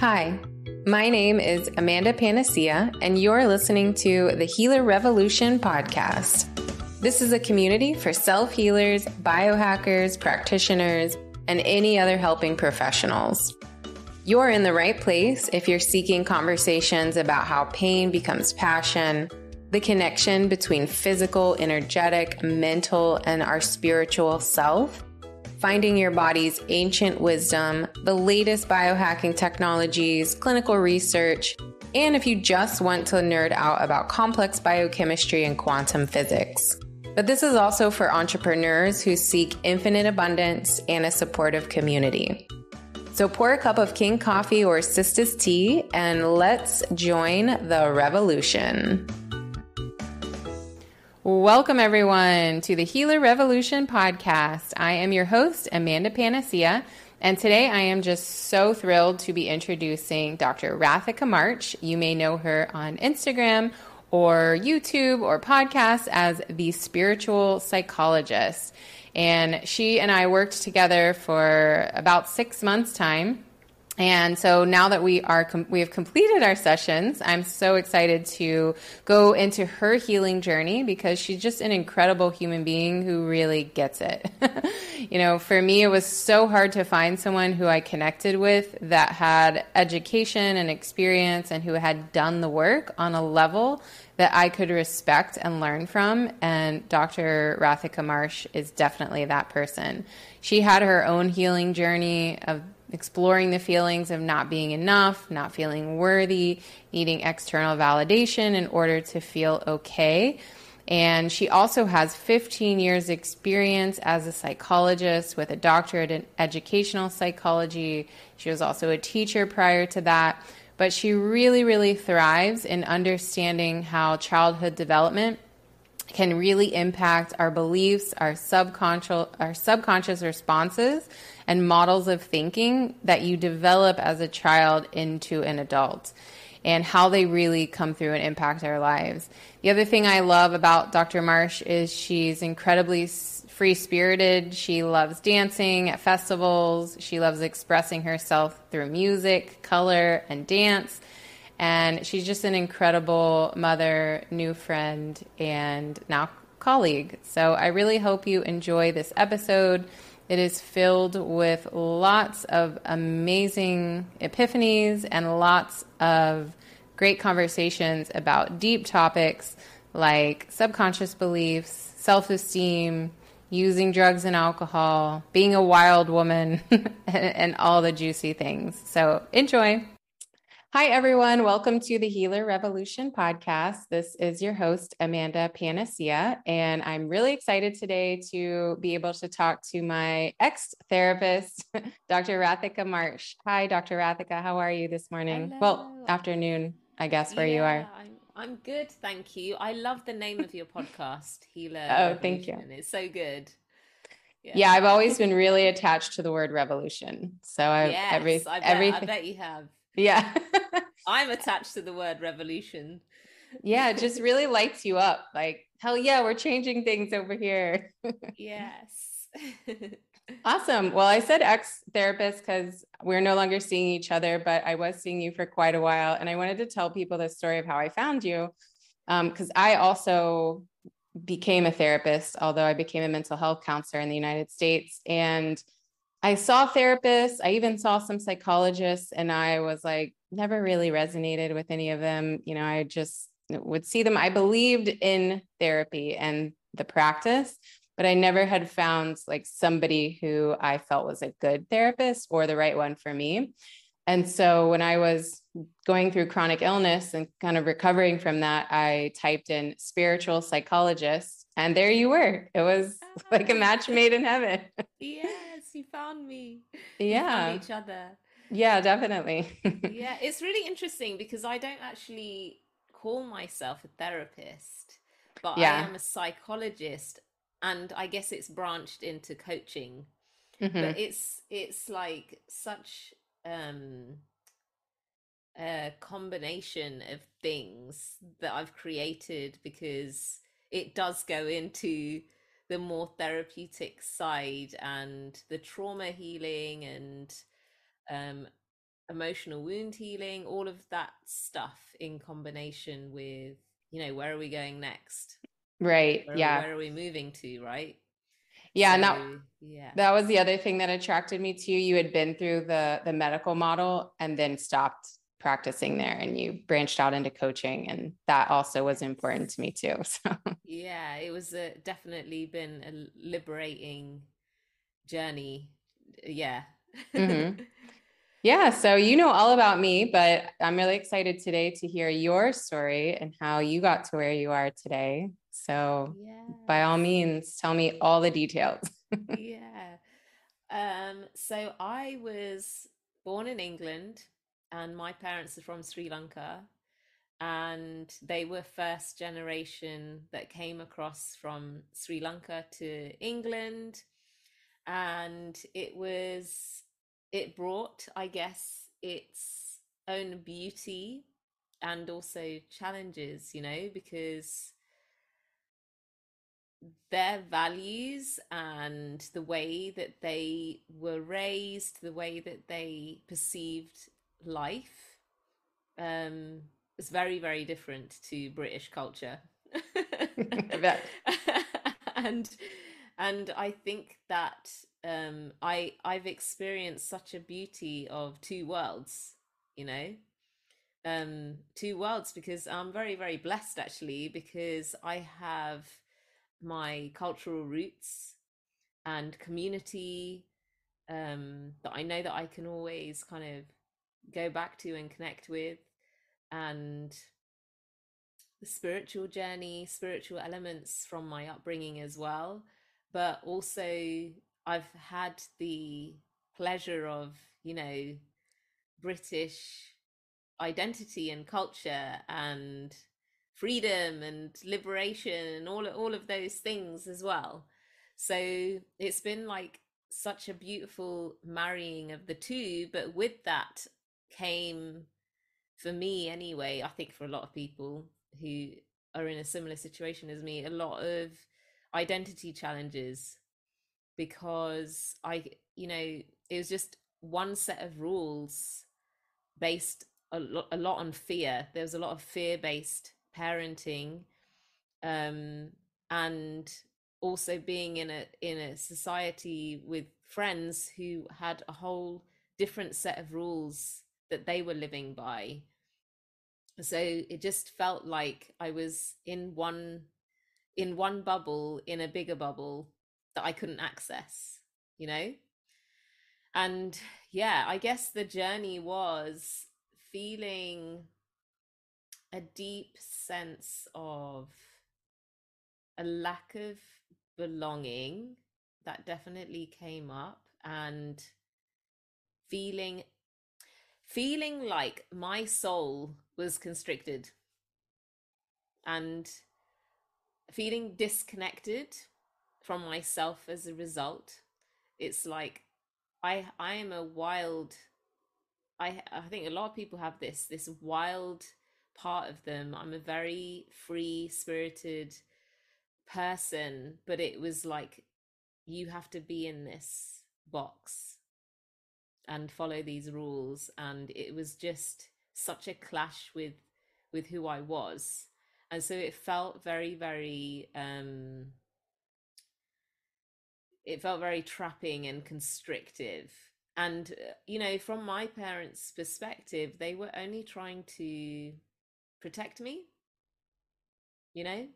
Hi, my name is Amanda Panacea, and you're listening to the Healer Revolution podcast. This is a community for self healers, biohackers, practitioners, and any other helping professionals. You're in the right place if you're seeking conversations about how pain becomes passion, the connection between physical, energetic, mental, and our spiritual self finding your body's ancient wisdom, the latest biohacking technologies, clinical research, and if you just want to nerd out about complex biochemistry and quantum physics. But this is also for entrepreneurs who seek infinite abundance and a supportive community. So pour a cup of King coffee or Sistas tea and let's join the revolution. Welcome, everyone, to the Healer Revolution podcast. I am your host, Amanda Panacea, and today I am just so thrilled to be introducing Dr. Rathika Marsh. You may know her on Instagram or YouTube or podcast as the spiritual psychologist. And she and I worked together for about six months' time and so now that we are com- we have completed our sessions, I'm so excited to go into her healing journey because she's just an incredible human being who really gets it. you know, for me it was so hard to find someone who I connected with that had education and experience and who had done the work on a level that I could respect and learn from. And Dr. Rathika Marsh is definitely that person. She had her own healing journey of exploring the feelings of not being enough, not feeling worthy, needing external validation in order to feel okay. And she also has 15 years experience as a psychologist with a doctorate in educational psychology. She was also a teacher prior to that, but she really really thrives in understanding how childhood development can really impact our beliefs, our subconscious our subconscious responses and models of thinking that you develop as a child into an adult and how they really come through and impact our lives. The other thing I love about Dr. Marsh is she's incredibly free spirited. She loves dancing at festivals. She loves expressing herself through music, color, and dance. And she's just an incredible mother, new friend, and now colleague. So I really hope you enjoy this episode. It is filled with lots of amazing epiphanies and lots of great conversations about deep topics like subconscious beliefs, self esteem, using drugs and alcohol, being a wild woman, and, all the juicy things. So enjoy. Hi, everyone. Welcome to the Healer Revolution podcast. This is your host, Amanda Panacea, and I'm really excited today to be able to talk to my ex therapist, Dr. Rathika Marsh. Hi, Dr. Rathika. How are you this morning? Hello. Well, afternoon, I guess, where yeah, you are. I'm, I'm good. Thank you. I love the name of your podcast, Healer. oh, thank you. It's so good. Yeah. yeah. I've always been really attached to the word revolution. So I've yes, every, I bet, everything. I bet you have. Yeah. I'm attached to the word revolution. Yeah, it just really lights you up. Like, hell yeah, we're changing things over here. yes. awesome. Well, I said ex therapist because we're no longer seeing each other, but I was seeing you for quite a while. And I wanted to tell people the story of how I found you. Because um, I also became a therapist, although I became a mental health counselor in the United States. And I saw therapists, I even saw some psychologists, and I was like, never really resonated with any of them. You know, I just would see them. I believed in therapy and the practice, but I never had found like somebody who I felt was a good therapist or the right one for me. And so when I was going through chronic illness and kind of recovering from that, I typed in spiritual psychologist, and there you were. It was like a match made in heaven. yes, you found me. Yeah. Found each other. Yeah, definitely. yeah, it's really interesting because I don't actually call myself a therapist, but yeah. I am a psychologist and I guess it's branched into coaching. Mm-hmm. But it's it's like such um a combination of things that I've created because it does go into the more therapeutic side and the trauma healing and um, emotional wound healing, all of that stuff in combination with, you know, where are we going next? Right. Where, yeah. Where are we moving to? Right. Yeah. So, and that, yeah. that was the other thing that attracted me to you. You had been through the, the medical model and then stopped practicing there and you branched out into coaching and that also was important to me too so. Yeah it was a, definitely been a liberating journey yeah. Mm-hmm. yeah so you know all about me but i'm really excited today to hear your story and how you got to where you are today. So yeah. by all means tell me all the details. Yeah. Um so i was born in england and my parents are from Sri Lanka and they were first generation that came across from Sri Lanka to England. And it was it brought I guess its own beauty and also challenges you know because their values and the way that they were raised the way that they perceived life um, is very, very different to British culture. and and I think that um, I I've experienced such a beauty of two worlds, you know, um, two worlds because I'm very very blessed actually because I have my cultural roots and community um, that I know that I can always kind of go back to and connect with and the spiritual journey spiritual elements from my upbringing as well. But also i've had the pleasure of you know british identity and culture and freedom and liberation and all all of those things as well. So it's been like such a beautiful marrying of the two but with that came for me anyway i think for a lot of people who are in a similar situation as me a lot of identity challenges because i you know it was just one set of rules based a lot, a lot on fear. There was a lot of fear based parenting um and also being in a in a society with friends who had a whole different set of rules that they were living by. So it just felt like i was in one in one bubble in a bigger bubble that i couldn't access you know? And yeah i guess the journey was feeling a deep sense of a lack of belonging that definitely came up and feeling feeling like my soul was constricted and feeling disconnected from myself as a result it's like i i am a wild i i think a lot of people have this this wild part of them. I'm a very free spirited person but it was like you have to be in this box and follow these rules and it was just such a clash with with who I was. And so it felt very very um it felt very trapping and constrictive. And uh, you know from my parents perspective they were only trying to protect me. You know?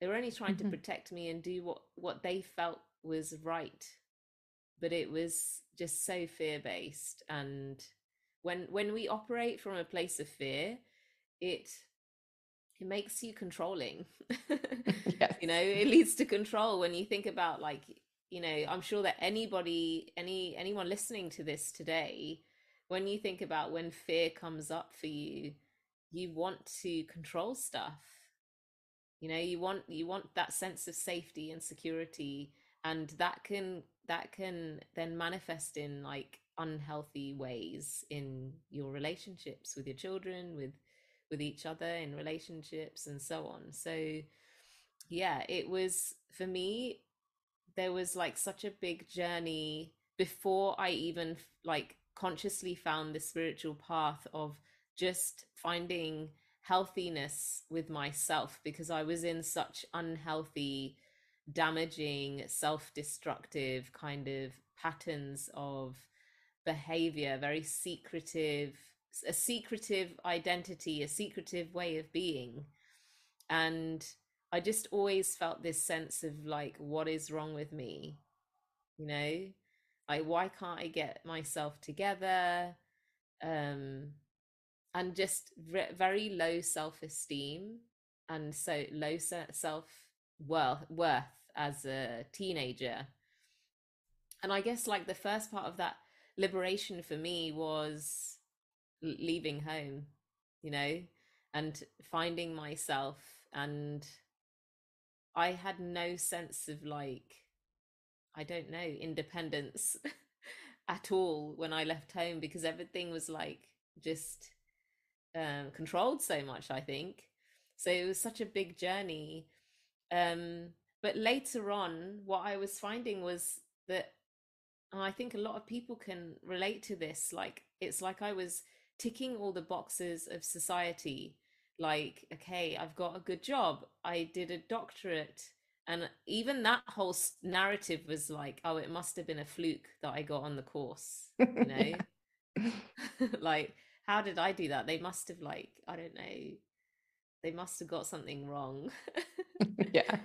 They were only trying mm-hmm. to protect me and do what what they felt was right but it was just so fear based and when when we operate from a place of fear it it makes you controlling yes. you know it leads to control when you think about like you know i'm sure that anybody any anyone listening to this today when you think about when fear comes up for you you want to control stuff you know you want you want that sense of safety and security and that can that can then manifest in like unhealthy ways in your relationships with your children with with each other in relationships and so on. So yeah it was for me there was like such a big journey before i even like consciously found the spiritual path of just finding healthiness with myself because I was in such unhealthy, damaging, self destructive kind of patterns of behavior, very secretive, a secretive identity, a secretive way of being. And I just always felt this sense of like, what is wrong with me? You know, like, why can't I get myself together? Um, and just re- very low self esteem and so low self worth worth as a teenager. And I guess like the first part of that liberation for me was leaving home, you know, and finding myself. And I had no sense of like, I don't know, independence at all when I left home because everything was like just um, controlled so much, I think. So it was such a big journey. Um, but later on, what I was finding was that and I think a lot of people can relate to this. Like, it's like I was ticking all the boxes of society. Like, okay, I've got a good job, I did a doctorate. And even that whole narrative was like, oh, it must have been a fluke that I got on the course, you know? like, how did I do that? They must have, like, I don't know, they must have got something wrong. yeah.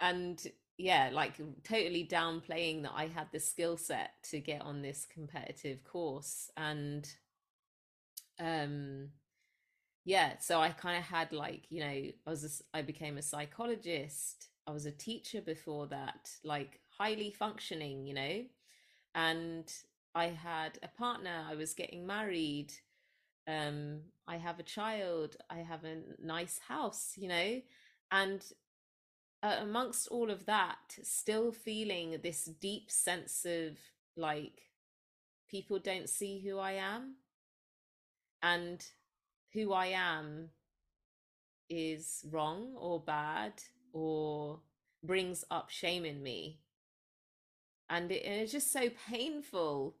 And yeah, like totally downplaying that I had the skill set to get on this competitive course. And um yeah, so I kind of had like, you know, I was a, I became a psychologist. I was a teacher before that, like highly functioning, you know. And I had a partner, I was getting married. Um I have a child, I have a nice house, you know. And uh, amongst all of that, still feeling this deep sense of like people don't see who I am, and who I am is wrong or bad or brings up shame in me. And, it, and it's just so painful.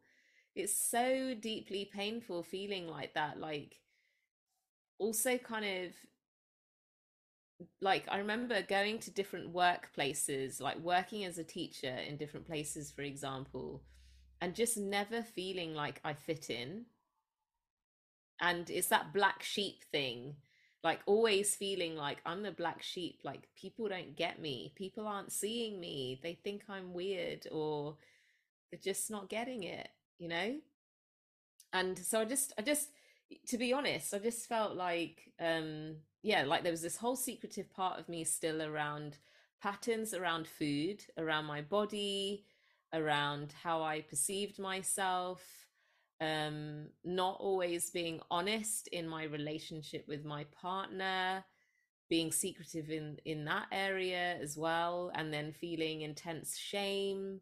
It's so deeply painful feeling like that. Like, also kind of like I remember going to different workplaces, like working as a teacher in different places, for example, and just never feeling like I fit in. And it's that black sheep thing, like always feeling like I'm the black sheep, like people don't get me, people aren't seeing me, they think I'm weird or they're just not getting it, you know? And so I just, I just, to be honest, I just felt like, um, yeah, like there was this whole secretive part of me still around patterns around food, around my body, around how I perceived myself, um, not always being honest in my relationship with my partner, being secretive in in that area as well, and then feeling intense shame,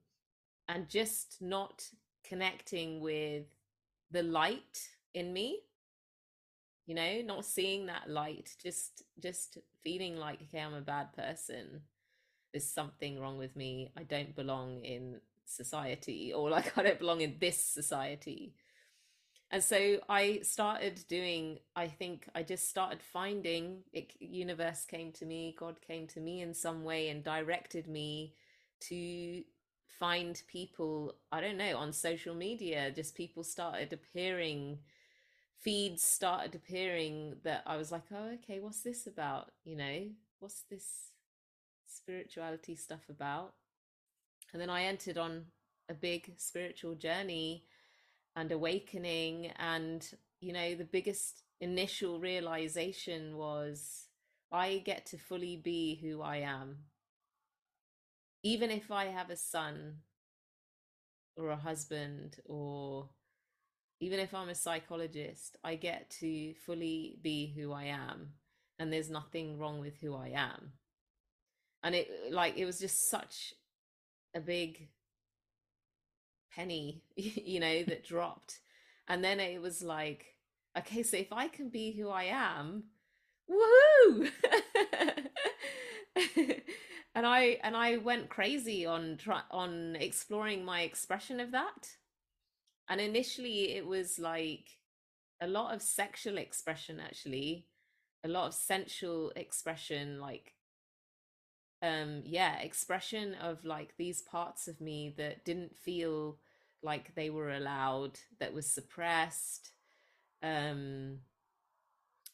and just not connecting with the light in me you know not seeing that light just just feeling like okay i'm a bad person. There's something wrong with me. I don't belong in society or like i don't belong in this society. And so i started doing i think i just started finding it universe came to me god came to me in some way and directed me to find people i don't know on social media just people started appearing feeds started appearing that I was like, oh, okay, what's this about? You know, what's this spirituality stuff about? And then I entered on a big spiritual journey and awakening. And, you know, the biggest initial realization was I get to fully be who I am. Even if I have a son or a husband or even if I'm a psychologist, I get to fully be who I am, and there's nothing wrong with who I am. And it, like, it was just such a big penny, you know, that dropped. And then it was like, okay, so if I can be who I am, woohoo! and I and I went crazy on on exploring my expression of that. And initially it was like a lot of sexual expression actually a lot of sensual expression like um yeah expression of like these parts of me that didn't feel like they were allowed that was suppressed um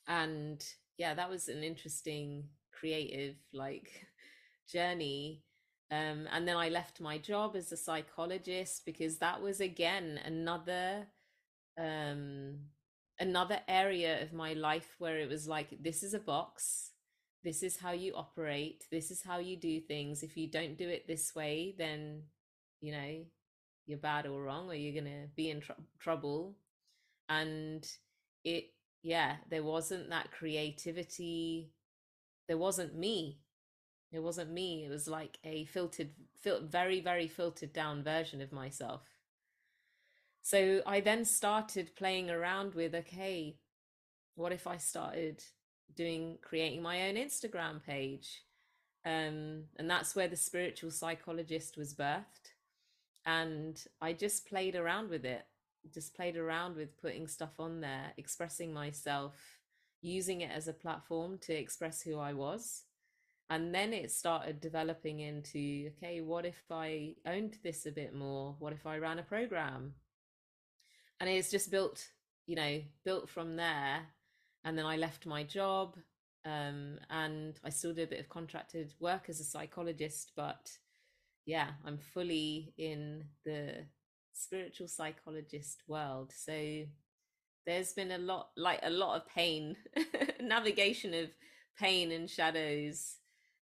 and yeah that was an interesting creative like journey um and then i left my job as a psychologist because that was again another um another area of my life where it was like this is a box. This is how you operate. This is how you do things. If you don't do it this way then you know you're bad or wrong or you're to be in tr- trouble. And it yeah there wasn't that creativity. There wasn't me it wasn't me it was like a filtered fil- very very filtered down version of myself. So i then started playing around with okay what if i started doing creating my own instagram page? Um, and that's where the spiritual psychologist was birthed. And i just played around with it just played around with putting stuff on there expressing myself using it as a platform to express who i was and then it started developing into okay what if i owned this a bit more? What if i ran a program? And it's just built you know built from there. And then i left my job um, and i still do a bit of contracted work as a psychologist but yeah i'm fully in the spiritual psychologist world. So there's been a lot like a lot of pain navigation of pain and shadows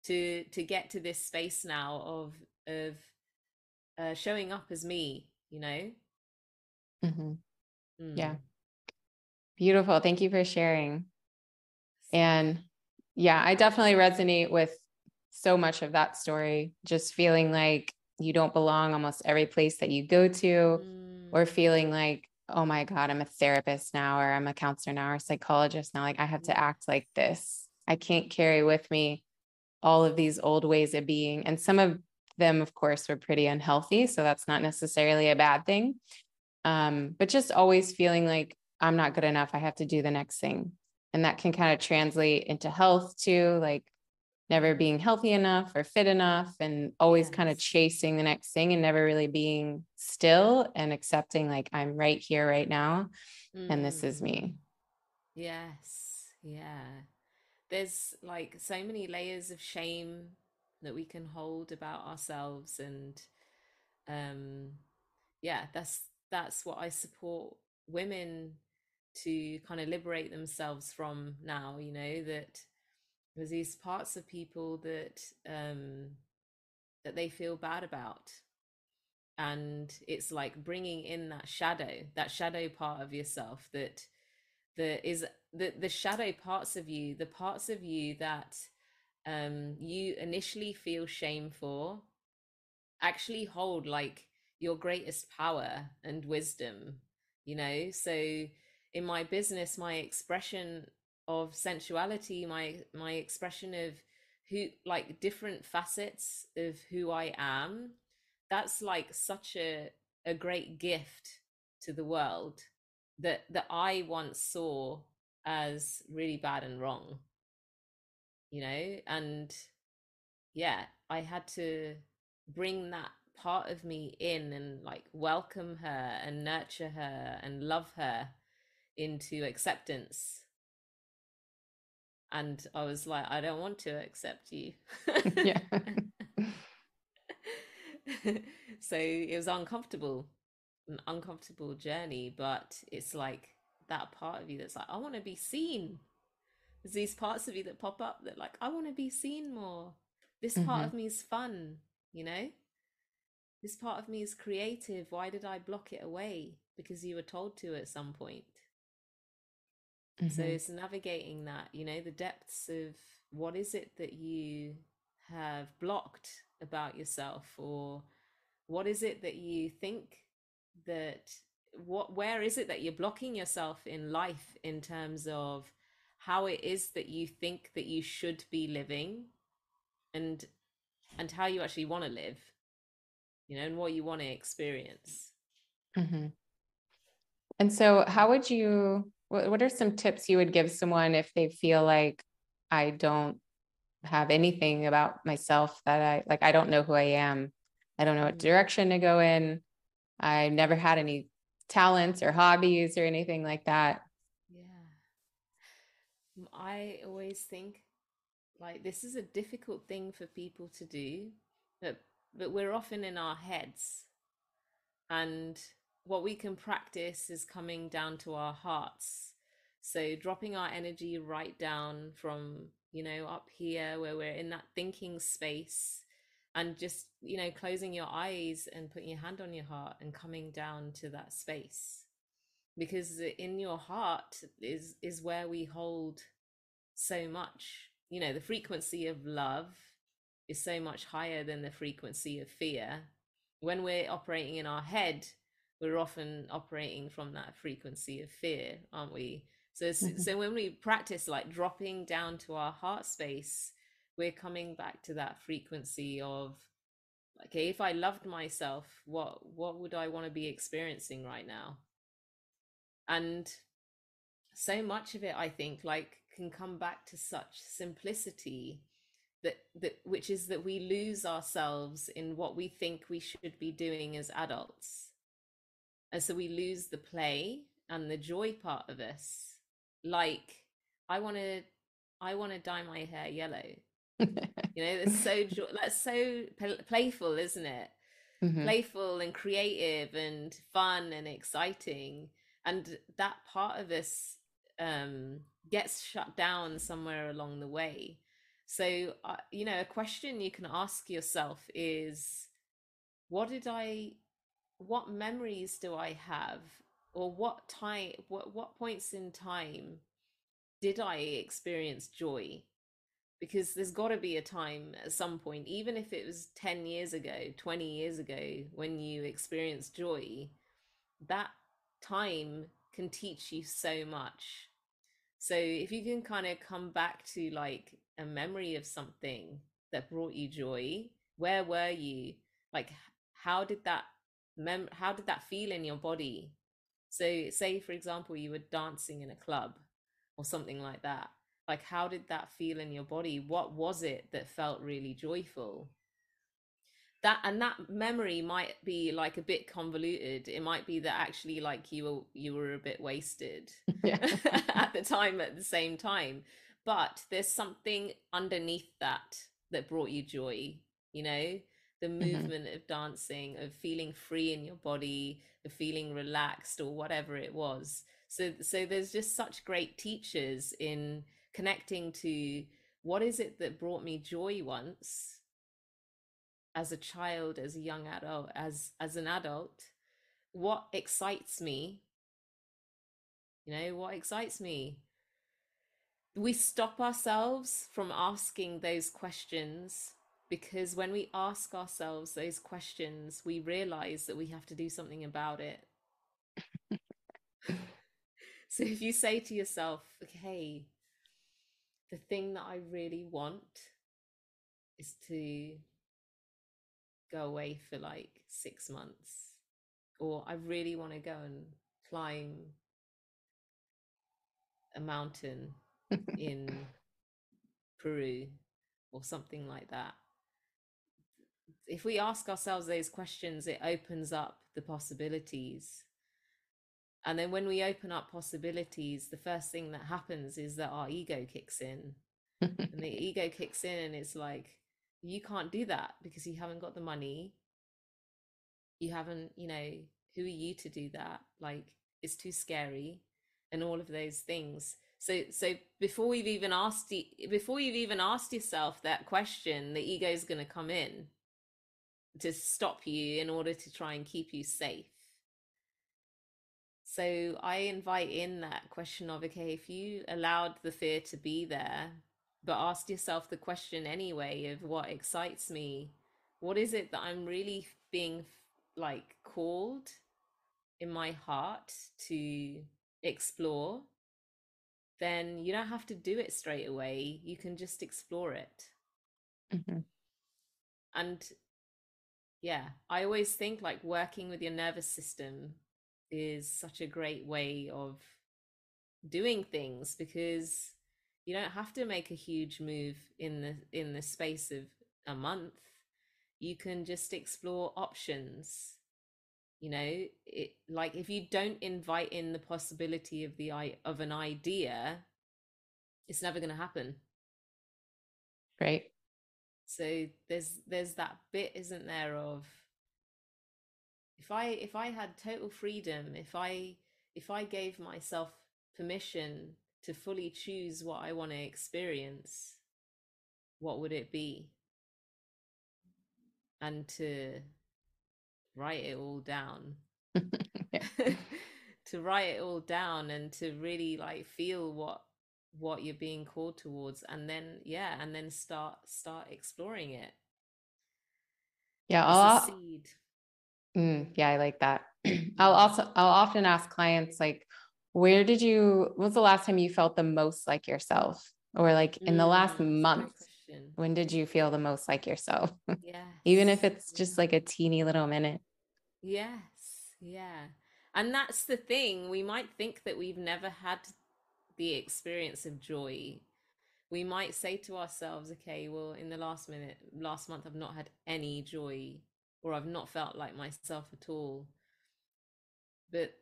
to to get to this space now of of uh, showing up as me you know? Mm-hmm. mm. yeah beautiful. Thank you for sharing. And yeah i definitely resonate with so much of that story just feeling like you don't belong almost every place that you go to mm. or feeling like oh my god i'm a therapist now or i'm a counselor now or a psychologist now. Like i have to act like this. I can't carry with me all of these old ways of being. And some of them, of course, were pretty unhealthy. So that's not necessarily a bad thing. Um, but just always feeling like I'm not good enough. I have to do the next thing. And that can kind of translate into health too, like never being healthy enough or fit enough and always yes. kind of chasing the next thing and never really being still and accepting like I'm right here right now mm. and this is me. Mm. Yes. Yeah there's like so many layers of shame that we can hold about ourselves and um yeah that's that's what i support women to kind of liberate themselves from now you know that there's these parts of people that um that they feel bad about. And it's like bringing in that shadow that shadow part of yourself that that is the the shadow parts of you the parts of you that um you initially feel shame for actually hold like your greatest power and wisdom you know? So in my business my expression of sensuality my my expression of who like different facets of who i am that's like such a a great gift to the world that that i once saw as really bad and wrong. You know and yeah i had to bring that part of me in and like welcome her and nurture her and love her into acceptance. And i was like i don't want to accept you. Yeah. So it was uncomfortable an uncomfortable journey but it's like that part of you that's like, I want to be seen. There's these parts of you that pop up that like, I want to be seen more. This mm-hmm. part of me is fun, you know? This part of me is creative. Why did I block it away? Because you were told to at some point. Mm-hmm. So it's navigating that, you know, the depths of what is it that you have blocked about yourself or what is it that you think that what where is it that you're blocking yourself in life in terms of how it is that you think that you should be living and and how you actually want to live you know and what you want to experience mm-hmm. And so, how would you, what, what are some tips you would give someone if they feel like I don't have anything about myself that I like, I don't know who I am? I don't know what mm. direction to go in. I never had any talents or hobbies or anything like that. Yeah. I always think like this is a difficult thing for people to do, but but we're often in our heads. And what we can practice is coming down to our hearts. So dropping our energy right down from, you know, up here where we're in that thinking space and just, you know, closing your eyes and putting your hand on your heart and coming down to that space. Because in your heart is is where we hold so much. You know, the frequency of love is so much higher than the frequency of fear. When we're operating in our head, we're often operating from that frequency of fear, aren't we? So, mm-hmm. so when we practice like dropping down to our heart space, we're coming back to that frequency of, okay, if I loved myself, what what would I want to be experiencing right now? And so much of it, I think, like can come back to such simplicity that that which is that we lose ourselves in what we think we should be doing as adults. And so we lose the play and the joy part of us. Like i want to i want to dye my hair yellow you know that's so that's so playful isn't it mm-hmm. playful and creative and fun and exciting and that part of us um gets shut down somewhere along the way so uh, you know a question you can ask yourself is what did i what memories do I have or what time what what points in time did I experience joy? Because there's got to be a time at some point, even if it was 10 years ago, 20 years ago, when you experienced joy, that time can teach you so much. So if you can kind of come back to like a memory of something that brought you joy, where were you? Like, how did that mem- how did that feel in your body so say for example you were dancing in a club or something like that like how did that feel in your body what was it that felt really joyful that and that memory might be like a bit convoluted it might be that actually like you were you were a bit wasted at the time at the same time but there's something underneath that that brought you joy you know the mm-hmm. movement mm-hmm. of dancing, of feeling free in your body, of feeling relaxed or whatever it was. So so there's just such great teachers in connecting to what is it that brought me joy once as a child, as a young adult, as as an adult, what excites me? You know, what excites me? We stop ourselves from asking those questions because when we ask ourselves those questions, we realize that we have to do something about it. so if you say to yourself, okay, the thing that I really want is to go away for like six months, or I really want to go and climb a mountain in Peru or something like that if we ask ourselves those questions, it opens up the possibilities. And then when we open up possibilities, the first thing that happens is that our ego kicks in. and the ego kicks in and it's like, you can't do that because you haven't got the money. You haven't, you know, who are you to do that? Like, it's too scary and all of those things. So, so before we've even asked, before you've even asked yourself that question, the ego is going to come in to stop you in order to try and keep you safe. So I invite in that question of okay, if you allowed the fear to be there, but asked yourself the question anyway of what excites me, what is it that I'm really being like called in my heart to explore, then you don't have to do it straight away. You can just explore it. Mm-hmm. And yeah, I always think like working with your nervous system is such a great way of doing things because you don't have to make a huge move in the in the space of a month. You can just explore options you know it like if you don't invite in the possibility of the of an idea it's never going to happen. Right. So there's there's that bit isn't there of if i if i had total freedom if i if i gave myself permission to fully choose what I want to experience, what would it be? And to write it all down. to write it all down and to really like feel what what you're being called towards and then yeah and then start start exploring it yeah i'll mm, yeah i like that. I'll also i'll often ask clients like where did you when was the last time you felt the most like yourself? Or like in the last mm, month when did you feel the most like yourself? Yeah even if it's just like a teeny little minute. Yes yeah. And that's the thing we might think that we've never had the experience of joy. We might say to ourselves okay well in the last minute last month i've not had any joy or i've not felt like myself at all. But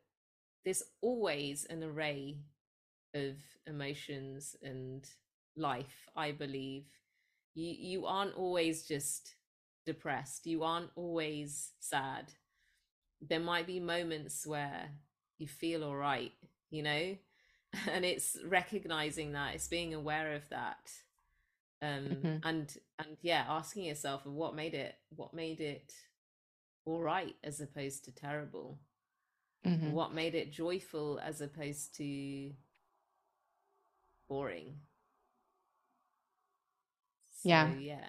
there's always an array of emotions and life i believe. You you aren't always just depressed. You aren't always sad. There might be moments where you feel all right you know? And it's recognizing that it's being aware of that. Um mm-hmm. and and yeah asking yourself what made it what made it all right as opposed to terrible. Mm-hmm. what made it joyful as opposed to boring. So, yeah. yeah.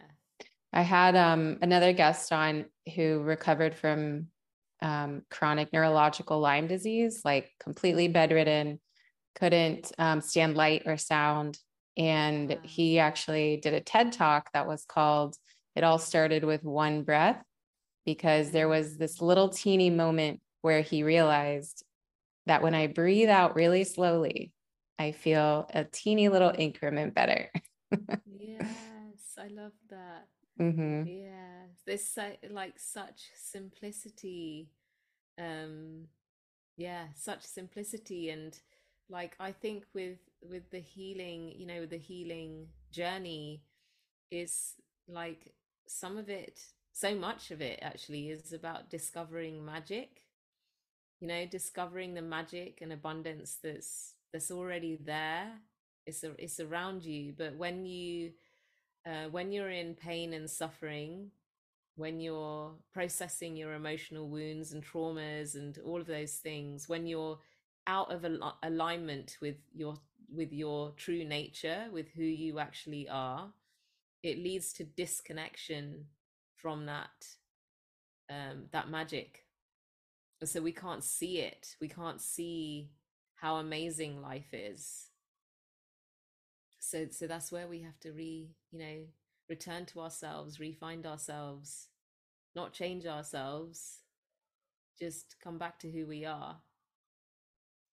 I had um another guest on who recovered from um, chronic neurological lyme disease like completely bedridden couldn't um, stand light or sound. And wow. he actually did a ted talk that was called it all started with one breath because there was this little teeny moment where he realized that when I breathe out really slowly, I feel a teeny little increment better. yes, I love that. Mm-hmm. Yeah, there's so, like such simplicity. Um, yeah, such simplicity, and like I think with with the healing, you know, the healing journey is like some of it, so much of it actually is about discovering magic. You know discovering the magic and abundance that's that's already there. It's a, it's around you but when you uh, when you're in pain and suffering when you're processing your emotional wounds and traumas and all of those things when you're out of al- alignment with your with your true nature with who you actually are it leads to disconnection from that um, that magic. So we can't see it. We can't see how amazing life is. So so that's where we have to re you know return to ourselves refind ourselves not change ourselves just come back to who we are.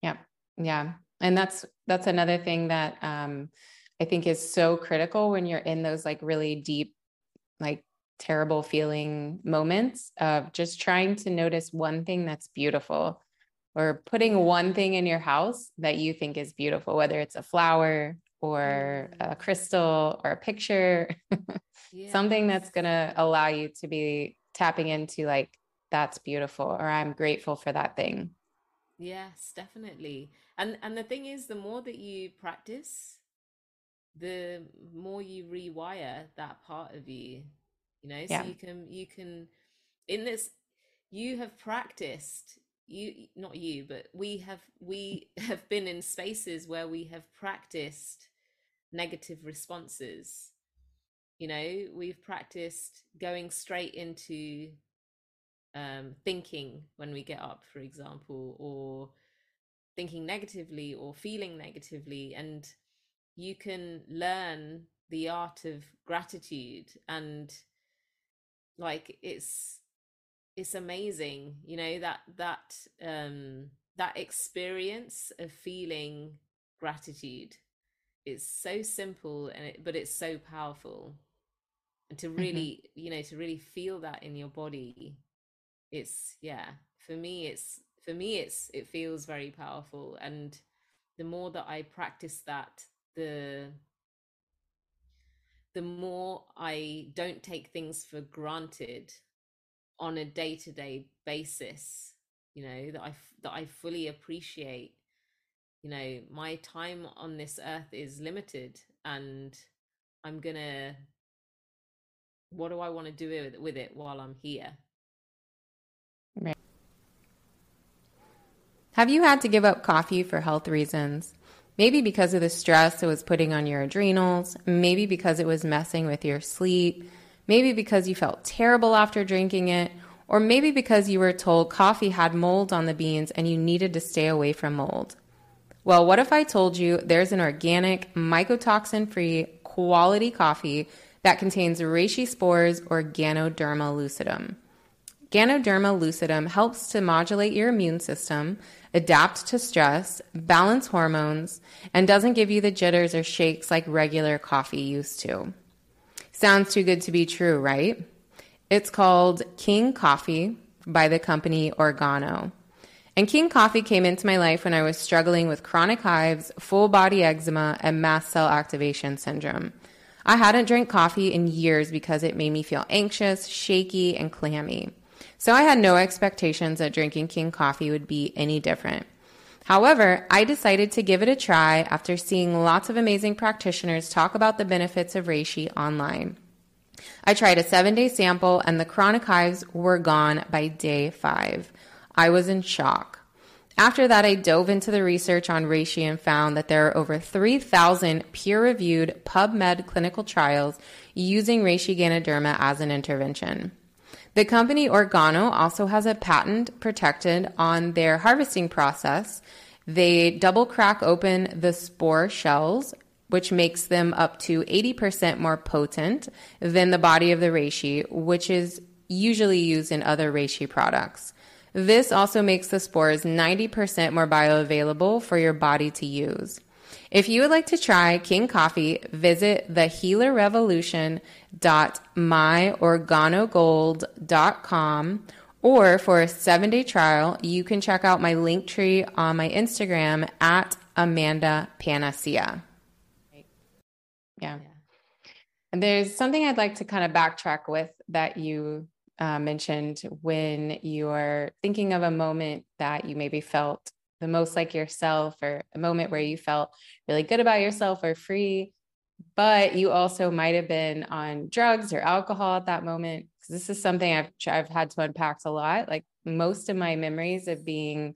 Yeah yeah. And that's that's another thing that um i think is so critical when you're in those like really deep like terrible feeling moments of just trying to notice one thing that's beautiful or putting one thing in your house that you think is beautiful, whether it's a flower or a mm. crystal or a picture, yes. something that's going to allow you to be tapping into like, that's beautiful, or I'm grateful for that thing. Yes, definitely. And and the thing is the more that you practice, the more you rewire that part of you you know yeah. so you can you can in this you have practiced you not you but we have we have been in spaces where we have practiced negative responses you know we've practiced going straight into um, thinking when we get up for example or thinking negatively or feeling negatively and you can learn the art of gratitude and like it's it's amazing you know that that um that experience of feeling gratitude is so simple and it, but it's so powerful and to mm-hmm. really mm-hmm. you know to really feel that in your body it's yeah for me it's for me it's it feels very powerful and the more that i practice that the the more i don't take things for granted on a day-to-day basis you know that i that i fully appreciate you know my time on this earth is limited and i'm gonna what do i want to do with, with it while i'm here? Have you had to give up coffee for health reasons maybe because of the stress it was putting on your adrenals maybe because it was messing with your sleep maybe because you felt terrible after drinking it or maybe because you were told coffee had mold on the beans and you needed to stay away from mold. Well, what if I told you there's an organic, mycotoxin free, quality coffee that contains reishi spores or Ganoderma lucidum? Ganoderma lucidum helps to modulate your immune system, adapt to stress, balance hormones, and doesn't give you the jitters or shakes like regular coffee used to. Sounds too good to be true, right? It's called King Coffee by the company Organo. And King Coffee came into my life when I was struggling with chronic hives, full body eczema, and mast cell activation syndrome. I hadn't drank coffee in years because it made me feel anxious, shaky, and clammy. So I had no expectations that drinking King Coffee would be any different. However, I decided to give it a try after seeing lots of amazing practitioners talk about the benefits of reishi online. I tried a seven day sample and the chronic hives were gone by day five. I was in shock. After that, I dove into the research on reishi and found that there are over 3,000 peer reviewed PubMed clinical trials using reishi Ganoderma as an intervention. The company Organo also has a patent protected on their harvesting process. They double crack open the spore shells which makes them up to 80% more potent than the body of the reishi, which is usually used in other reishi products. This also makes the spores 90% more bioavailable for your body to use. If you would like to try King Coffee, visit thehealerrevolution.myorganogold.com or for a seven day trial, you can check out my link tree on my Instagram at Amanda Panacea. Yeah. And there's something I'd like to kind of backtrack with that you uh, mentioned when you are thinking of a moment that you maybe felt the most like yourself or a moment where you felt really good about yourself or free. But you also might have been on drugs or alcohol at that moment. Because this is something I've I've had to unpack a lot. Like most of my memories of being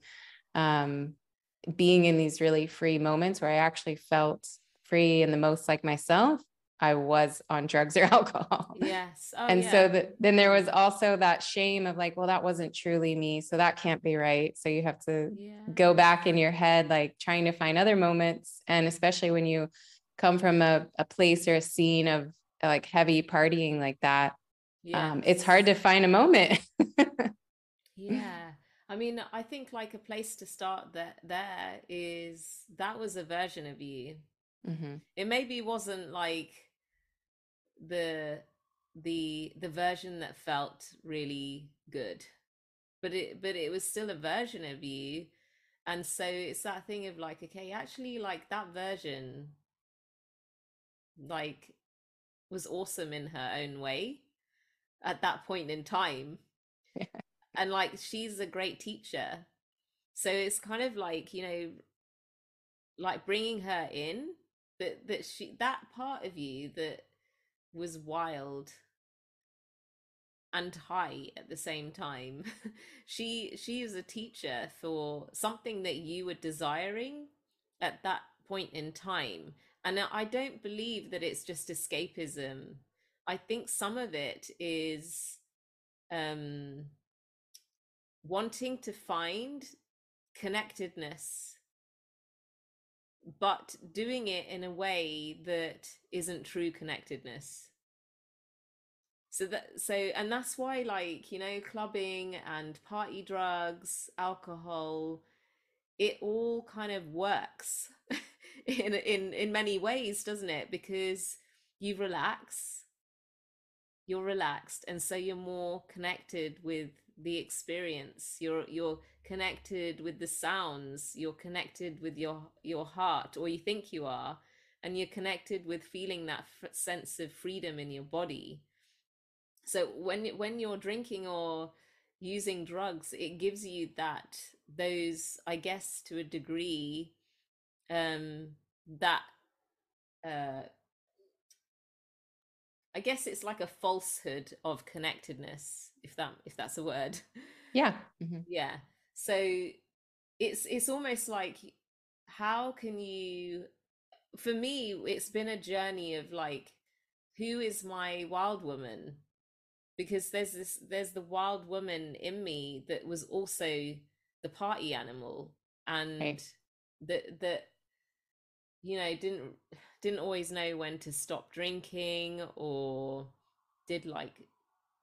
um being in these really free moments where I actually felt free and the most like myself, I was on drugs or alcohol. Yes. Oh, and yeah. so the, then there was also that shame of like, well, that wasn't truly me. So that can't be right. So you have to yeah. go back in your head, like trying to find other moments. And especially when you come from a, a place or a scene of like heavy partying like that, yes. um, it's hard to find a moment. yeah. I mean, I think like a place to start that there is that was a version of you Mm-hmm. It maybe wasn't like the the the version that felt really good, but it but it was still a version of you, and so it's that thing of like, okay, actually, like that version, like was awesome in her own way at that point in time. Yeah. And like she's a great teacher. So it's kind of like, you know, like bringing her in that that she that part of you that was wild and high at the same time. She she is a teacher for something that you were desiring at that point in time. And i don't believe that it's just escapism. I think some of it is um wanting to find connectedness but doing it in a way that isn't true connectedness. so that so and that's why like you know clubbing and party drugs alcohol it all kind of works in in in many ways doesn't it because you relax you're relaxed and so you're more connected with the experience. You're you're connected with the sounds. You're connected with your your heart or you think you are and you're connected with feeling that f- sense of freedom in your body. So when when you're drinking or using drugs it gives you that those i guess to a degree um that uh i guess it's like a falsehood of connectedness if that if that's a word yeah mm-hmm. yeah so it's it's almost like how can you for me it's been a journey of like who is my wild woman because there's this there's the wild woman in me that was also the party animal and okay. that that you know didn't didn't always know when to stop drinking or did like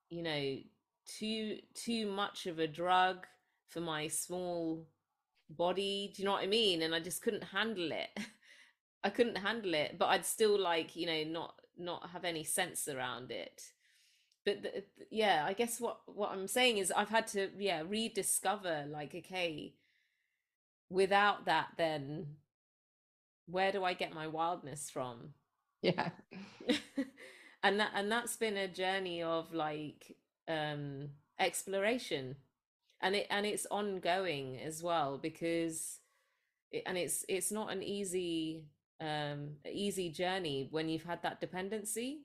you know too too much of a drug for my small body. Do you know what i mean? And i just couldn't handle it. I couldn't handle it but i'd still like you know not not have any sense around it. But the, yeah i guess what what i'm saying is i've had to yeah rediscover like okay without that then where do i get my wildness from? Yeah. And that and that's been a journey of like um exploration. And it and it's ongoing as well because it, and it's it's not an easy um easy journey when you've had that dependency.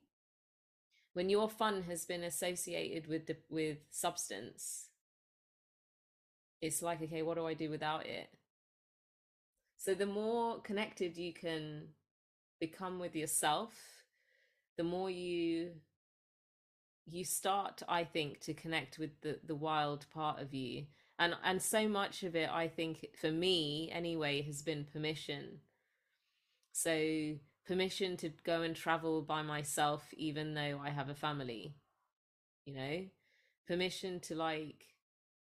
When your fun has been associated with the, with substance it's like okay what do i do without it so the more connected you can become with yourself the more you you start i think to connect with the the wild part of you and and so much of it i think for me anyway has been permission so permission to go and travel by myself even though I have a family. You know, permission to like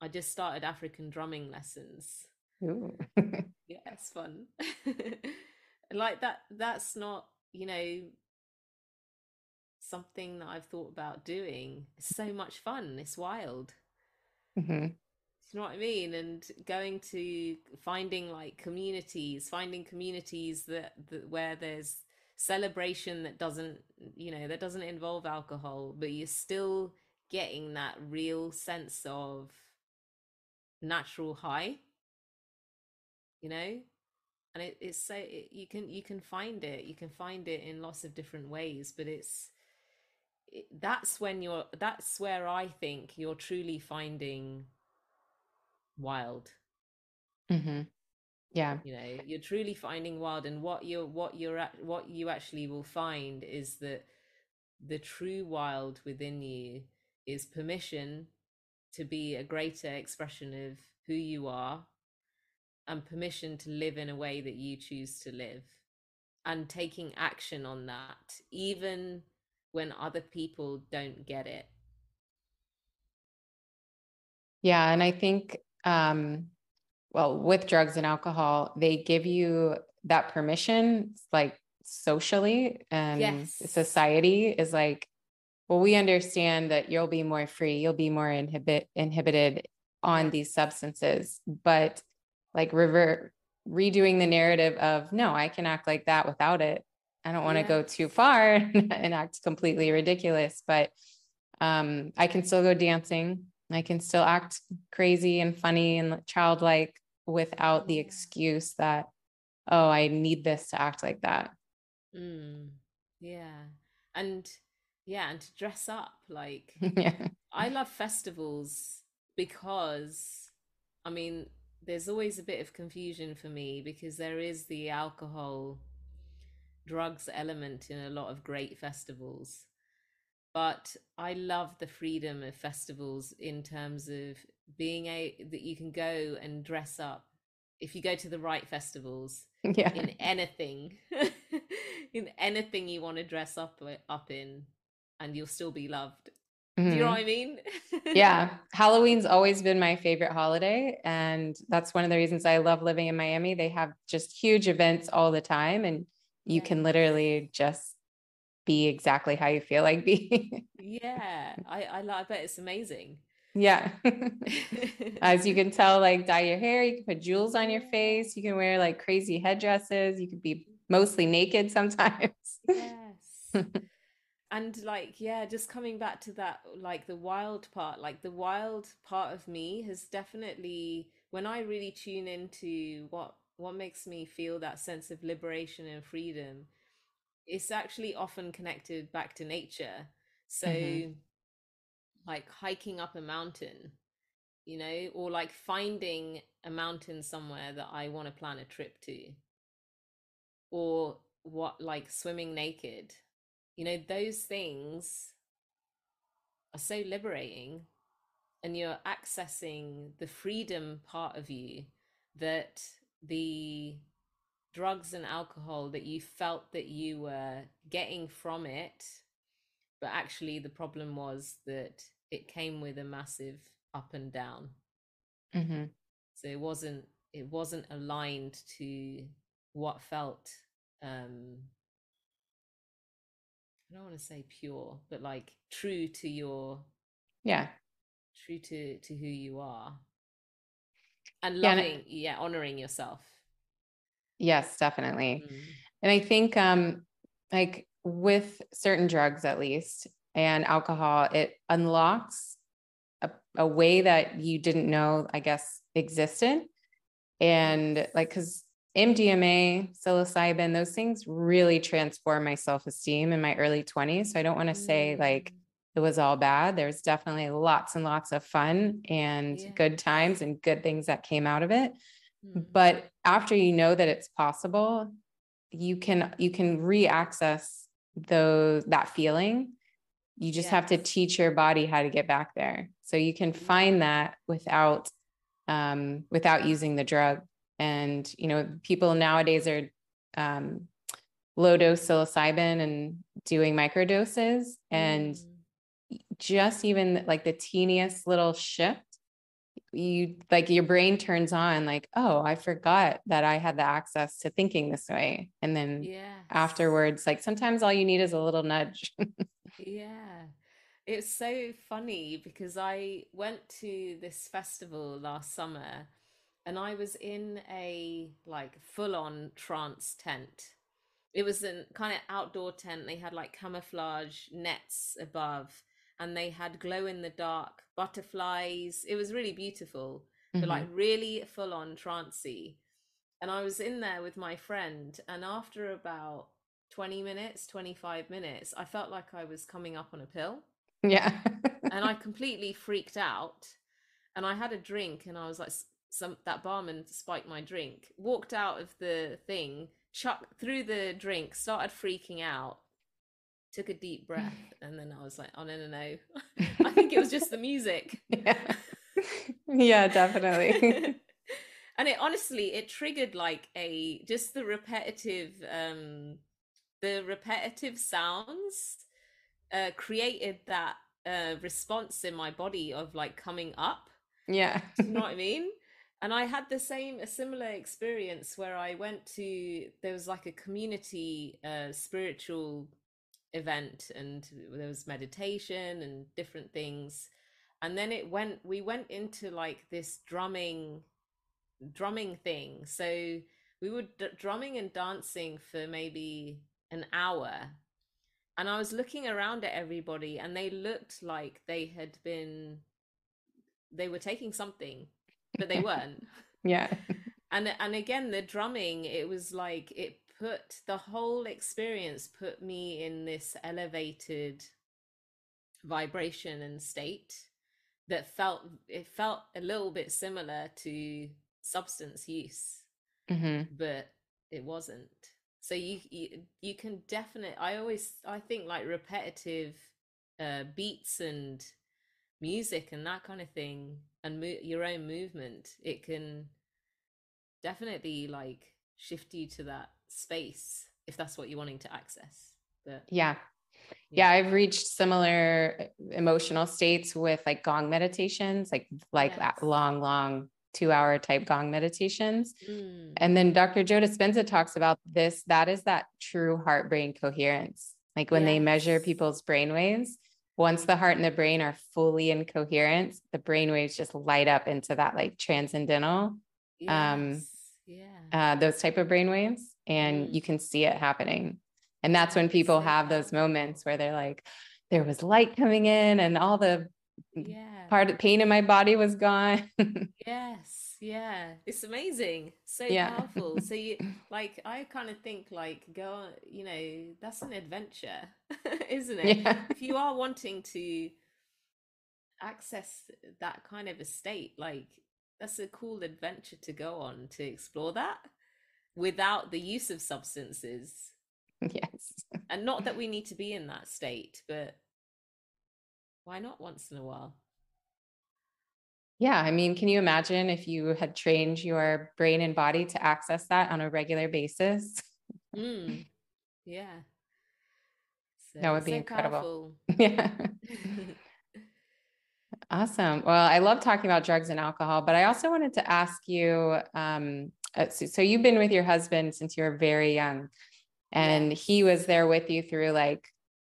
I just started African drumming lessons. yeah, it's fun. like that that's not, you know, something that I've thought about doing. It's so much fun. It's wild. Mm-hmm you know what I mean? And going to finding like communities, finding communities that, that where there's celebration that doesn't, you know, that doesn't involve alcohol, but you're still getting that real sense of natural high, you know? And it, it's so it, you can you can find it you can find it in lots of different ways but it's it, that's when you're that's where i think you're truly finding wild mm-hmm. yeah you know you're truly finding wild and what you're what you're at what you actually will find is that the true wild within you is permission to be a greater expression of who you are and permission to live in a way that you choose to live and taking action on that even when other people don't get it yeah and i think um, well, with drugs and alcohol, they give you that permission, like socially and yes. society is like, well, we understand that you'll be more free, you'll be more inhibit inhibited on these substances, but like revert redoing the narrative of no, I can act like that without it. I don't want to go too far and act completely ridiculous, but um, I can still go dancing. I can still act crazy and funny and childlike without the excuse that, oh, I need this to act like that. Mm, yeah. And yeah, and to dress up. Like, yeah. I love festivals because, I mean, there's always a bit of confusion for me because there is the alcohol drugs element in a lot of great festivals but I love the freedom of festivals in terms of being a that you can go and dress up if you go to the right festivals yeah. in anything in anything you want to dress up uh, up in and you'll still be loved Mm-hmm. Do you know mm-hmm. what I mean? yeah. Halloween's always been my favorite holiday. And that's one of the reasons I love living in Miami. They have just huge events all the time, and you can literally just be exactly how you feel like being. yeah. I, I, I bet it's amazing. Yeah. As you can tell, like dye your hair, you can put jewels on your face, you can wear like crazy headdresses, you could be mostly naked sometimes. Yes. And like yeah just coming back to that like the wild part like the wild part of me has definitely when i really tune into what what makes me feel that sense of liberation and freedom it's actually often connected back to nature. So mm-hmm. like hiking up a mountain you know or like finding a mountain somewhere that i want to plan a trip to. Or what like swimming naked you know those things are so liberating and you're accessing the freedom part of you that the drugs and alcohol that you felt that you were getting from it but actually the problem was that it came with a massive up and down mm-hmm. so it wasn't it wasn't aligned to what felt um I don't want to say pure, but like true to your yeah, true to to who you are, and loving yeah, yeah honoring yourself. Yes, definitely. Mm. And I think um like with certain drugs at least and alcohol, it unlocks a, a way that you didn't know, I guess, existed. And like, cause MDMA, psilocybin, those things really transform my self esteem in my early 20s. So I don't want to say like mm. it was all bad. There's definitely lots and lots of fun and yeah. good times and good things that came out of it. Mm-hmm. But after you know that it's possible, you can you can re-access those that feeling. You just yes. have to teach your body how to get back there. So you can find that without um, without using the drug and you know people nowadays are um, low dose psilocybin and doing microdoses and mm. just even like the teeniest little shift you like your brain turns on like oh i forgot that i had the access to thinking this way. And then yeah afterwards like sometimes all you need is a little nudge. Yeah. It's so funny because i went to this festival last summer and I was in a like full on trance tent. It was a kind of outdoor tent. They had like camouflage nets above and they had glow in the dark butterflies. It was really beautiful, mm-hmm. but like really full on trancey. And I was in there with my friend, and after about 20 minutes, 25 minutes, I felt like I was coming up on a pill. Yeah. and I completely freaked out. And I had a drink and I was like, some that barman spiked my drink, walked out of the thing, chucked through the drink, started freaking out, took a deep breath, and then I was like, "Oh no, no, no! I think it was just the music." Yeah, yeah definitely. and it honestly, it triggered like a just the repetitive, um the repetitive sounds uh created that uh response in my body of like coming up. Yeah, you know what I mean? And i had the same a similar experience where i went to there was like a community uh, spiritual event and there was meditation and different things. And then it went we went into like this drumming drumming thing. So we were d- drumming and dancing for maybe an hour. And i was looking around at everybody and they looked like they had been they were taking something but they weren't. yeah. And and again the drumming it was like it put the whole experience put me in this elevated vibration and state that felt it felt a little bit similar to substance use mm-hmm. but it wasn't so you, you you can definitely i always i think like repetitive uh beats and music and that kind of thing and mo- your own movement it can definitely like shift you to that space if that's what you're wanting to access but yeah yeah. yeah i've reached similar uh, emotional states with like gong meditations like like yes. that long long two hour type gong meditations mm. and then dr joe dispenza talks about this that is that true heart brain coherence like when yes. they measure people's brain waves once the heart and the brain are fully in coherence the brain waves just light up into that like transcendental um, yes. um yeah uh, those type of brain waves and mm. you can see it happening and that's when people have those moments where they're like, there was light coming in and all the yeah. part of pain in my body was gone. yes. Yeah. It's amazing. So yeah. powerful. So you like I kind of think like go you know, that's an adventure, isn't it? Yeah. If you are wanting to access that kind of a state, like that's a cool adventure to go on to explore that without the use of substances Yes. and not that we need to be in that state, but why not once in a while? Yeah. I mean, can you imagine if you had trained your brain and body to access that on a regular basis? Mm. Yeah. So, that would be so incredible. yeah. awesome. Well, I love talking about drugs and alcohol, but I also wanted to ask you um, uh, so, so you've been with your husband since you were very young and he was there with you through like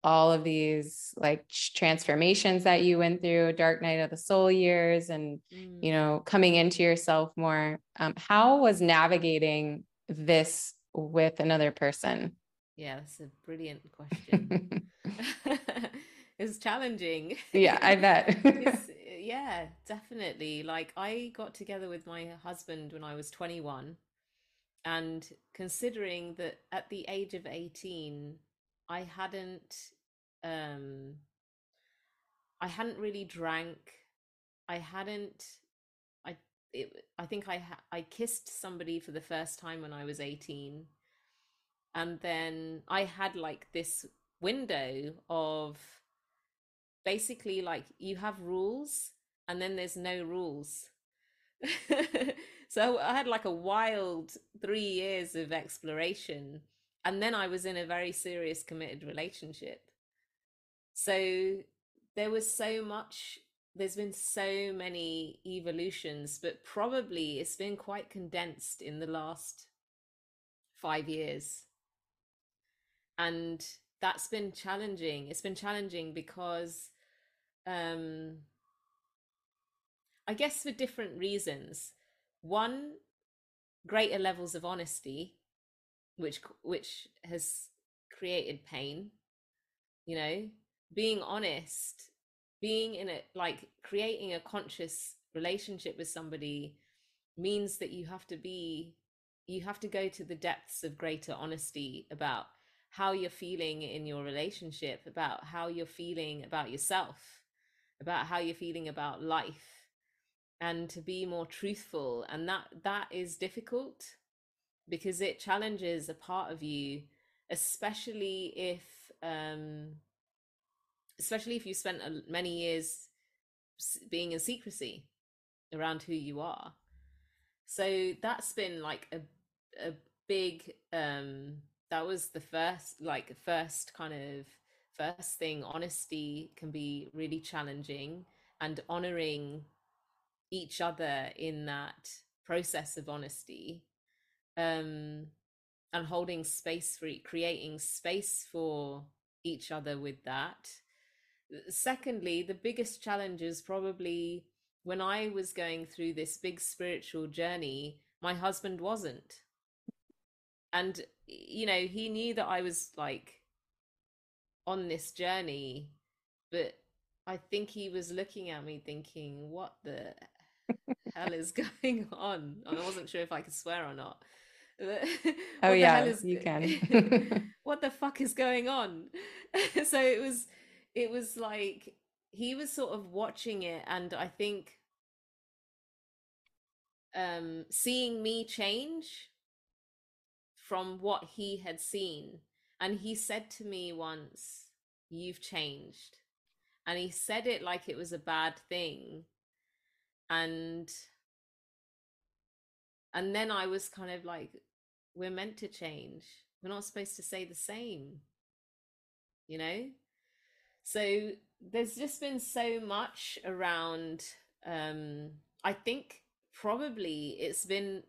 all of these like transformations that you went through dark night of the soul years and mm. you know coming into yourself more um, how was navigating this with another person? Yeah that's a brilliant question. It's challenging. Yeah i bet. Yeah definitely. Like i got together with my husband when i was 21 and considering that at the age of 18 i hadn't um i hadn't really drank i hadn't i it, i think i i kissed somebody for the first time when i was 18 and then i had like this window of basically like you have rules and then there's no rules so I had like a wild three years of exploration. And then I was in a very serious, committed relationship. So there was so much, there's been so many evolutions, but probably it's been quite condensed in the last five years. And that's been challenging. It's been challenging because um, I guess for different reasons. One, greater levels of honesty, which which has created pain. You know, being honest, being in it like creating a conscious relationship with somebody means that you have to be you have to go to the depths of greater honesty about how you're feeling in your relationship, about how you're feeling about yourself, about how you're feeling about life and to be more truthful and that that is difficult because it challenges a part of you especially if um especially if you spent many years being in secrecy around who you are so that's been like a a big um that was the first like first kind of first thing honesty can be really challenging and honoring each other in that process of honesty um, and holding space for creating space for each other with that. Secondly, the biggest challenge is probably when I was going through this big spiritual journey, my husband wasn't. And, you know, he knew that I was like on this journey, but I think he was looking at me thinking, what the hell is going on? And I wasn't sure if I could swear or not. oh yeah, is, you can. what the fuck is going on? so it was, it was like he was sort of watching it, and I think um, seeing me change from what he had seen, and he said to me once, "You've changed," and he said it like it was a bad thing. And and then i was kind of like we're meant to change. We're not supposed to say the same. You know So there's just been so much around um I think probably it's been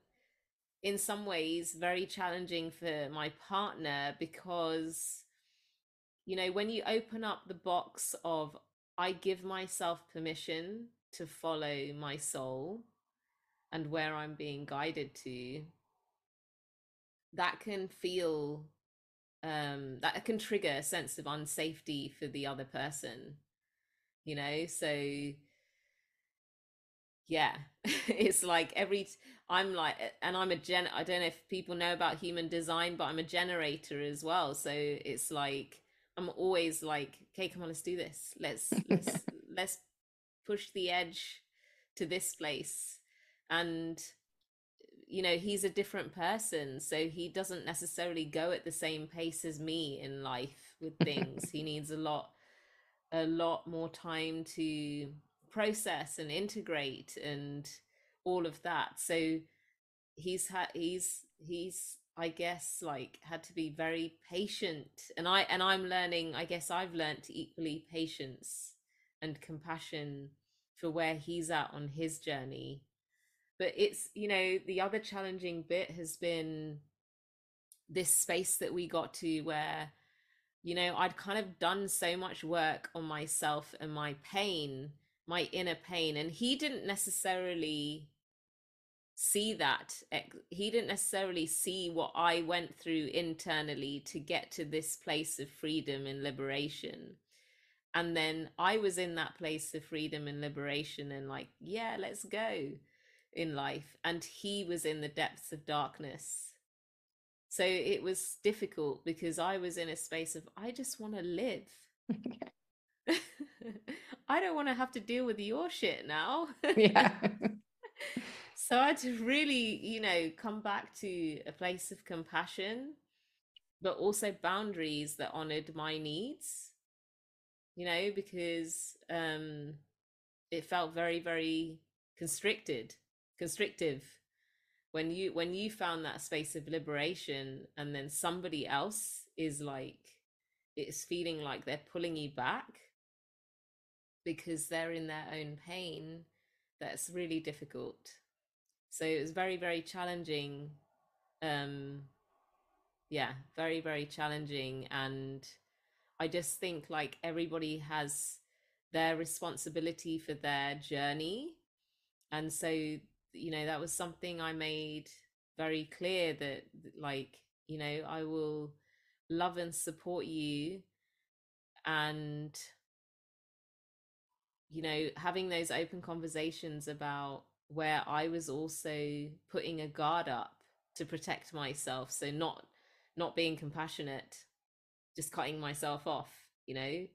in some ways very challenging for my partner because you know when you open up the box of I give myself permission to follow my soul and where I'm being guided to that can feel um that can trigger a sense of unsafety for the other person you know? So yeah it's like every i'm like and i'm a gen i don't know if people know about human design but i'm a generator as well. So it's like i'm always like okay come on let's do this. Let's let's let's push the edge to this place. And you know he's a different person so he doesn't necessarily go at the same pace as me in life with things. He needs a lot a lot more time to process and integrate and all of that. So he's had he's he's i guess like had to be very patient and i and i'm learning i guess i've learned equally patience and compassion for where he's at on his journey but it's you know the other challenging bit has been this space that we got to where you know i'd kind of done so much work on myself and my pain my inner pain and he didn't necessarily see that he didn't necessarily see what i went through internally to get to this place of freedom and liberation. And then i was in that place of freedom and liberation and like yeah let's go in life and he was in the depths of darkness. So it was difficult because i was in a space of i just want to live. I don't want to have to deal with your shit now. Yeah. So i had to really you know come back to a place of compassion but also boundaries that honored my needs you know because um it felt very very constricted constrictive. When you when you found that space of liberation and then somebody else is like it's feeling like they're pulling you back because they're in their own pain that's really difficult. So it was very very challenging um yeah very very challenging and i just think like everybody has their responsibility for their journey. And so you know that was something i made very clear that like you know i will love and support you and you know having those open conversations about where i was also putting a guard up to protect myself so not not being compassionate just cutting myself off you know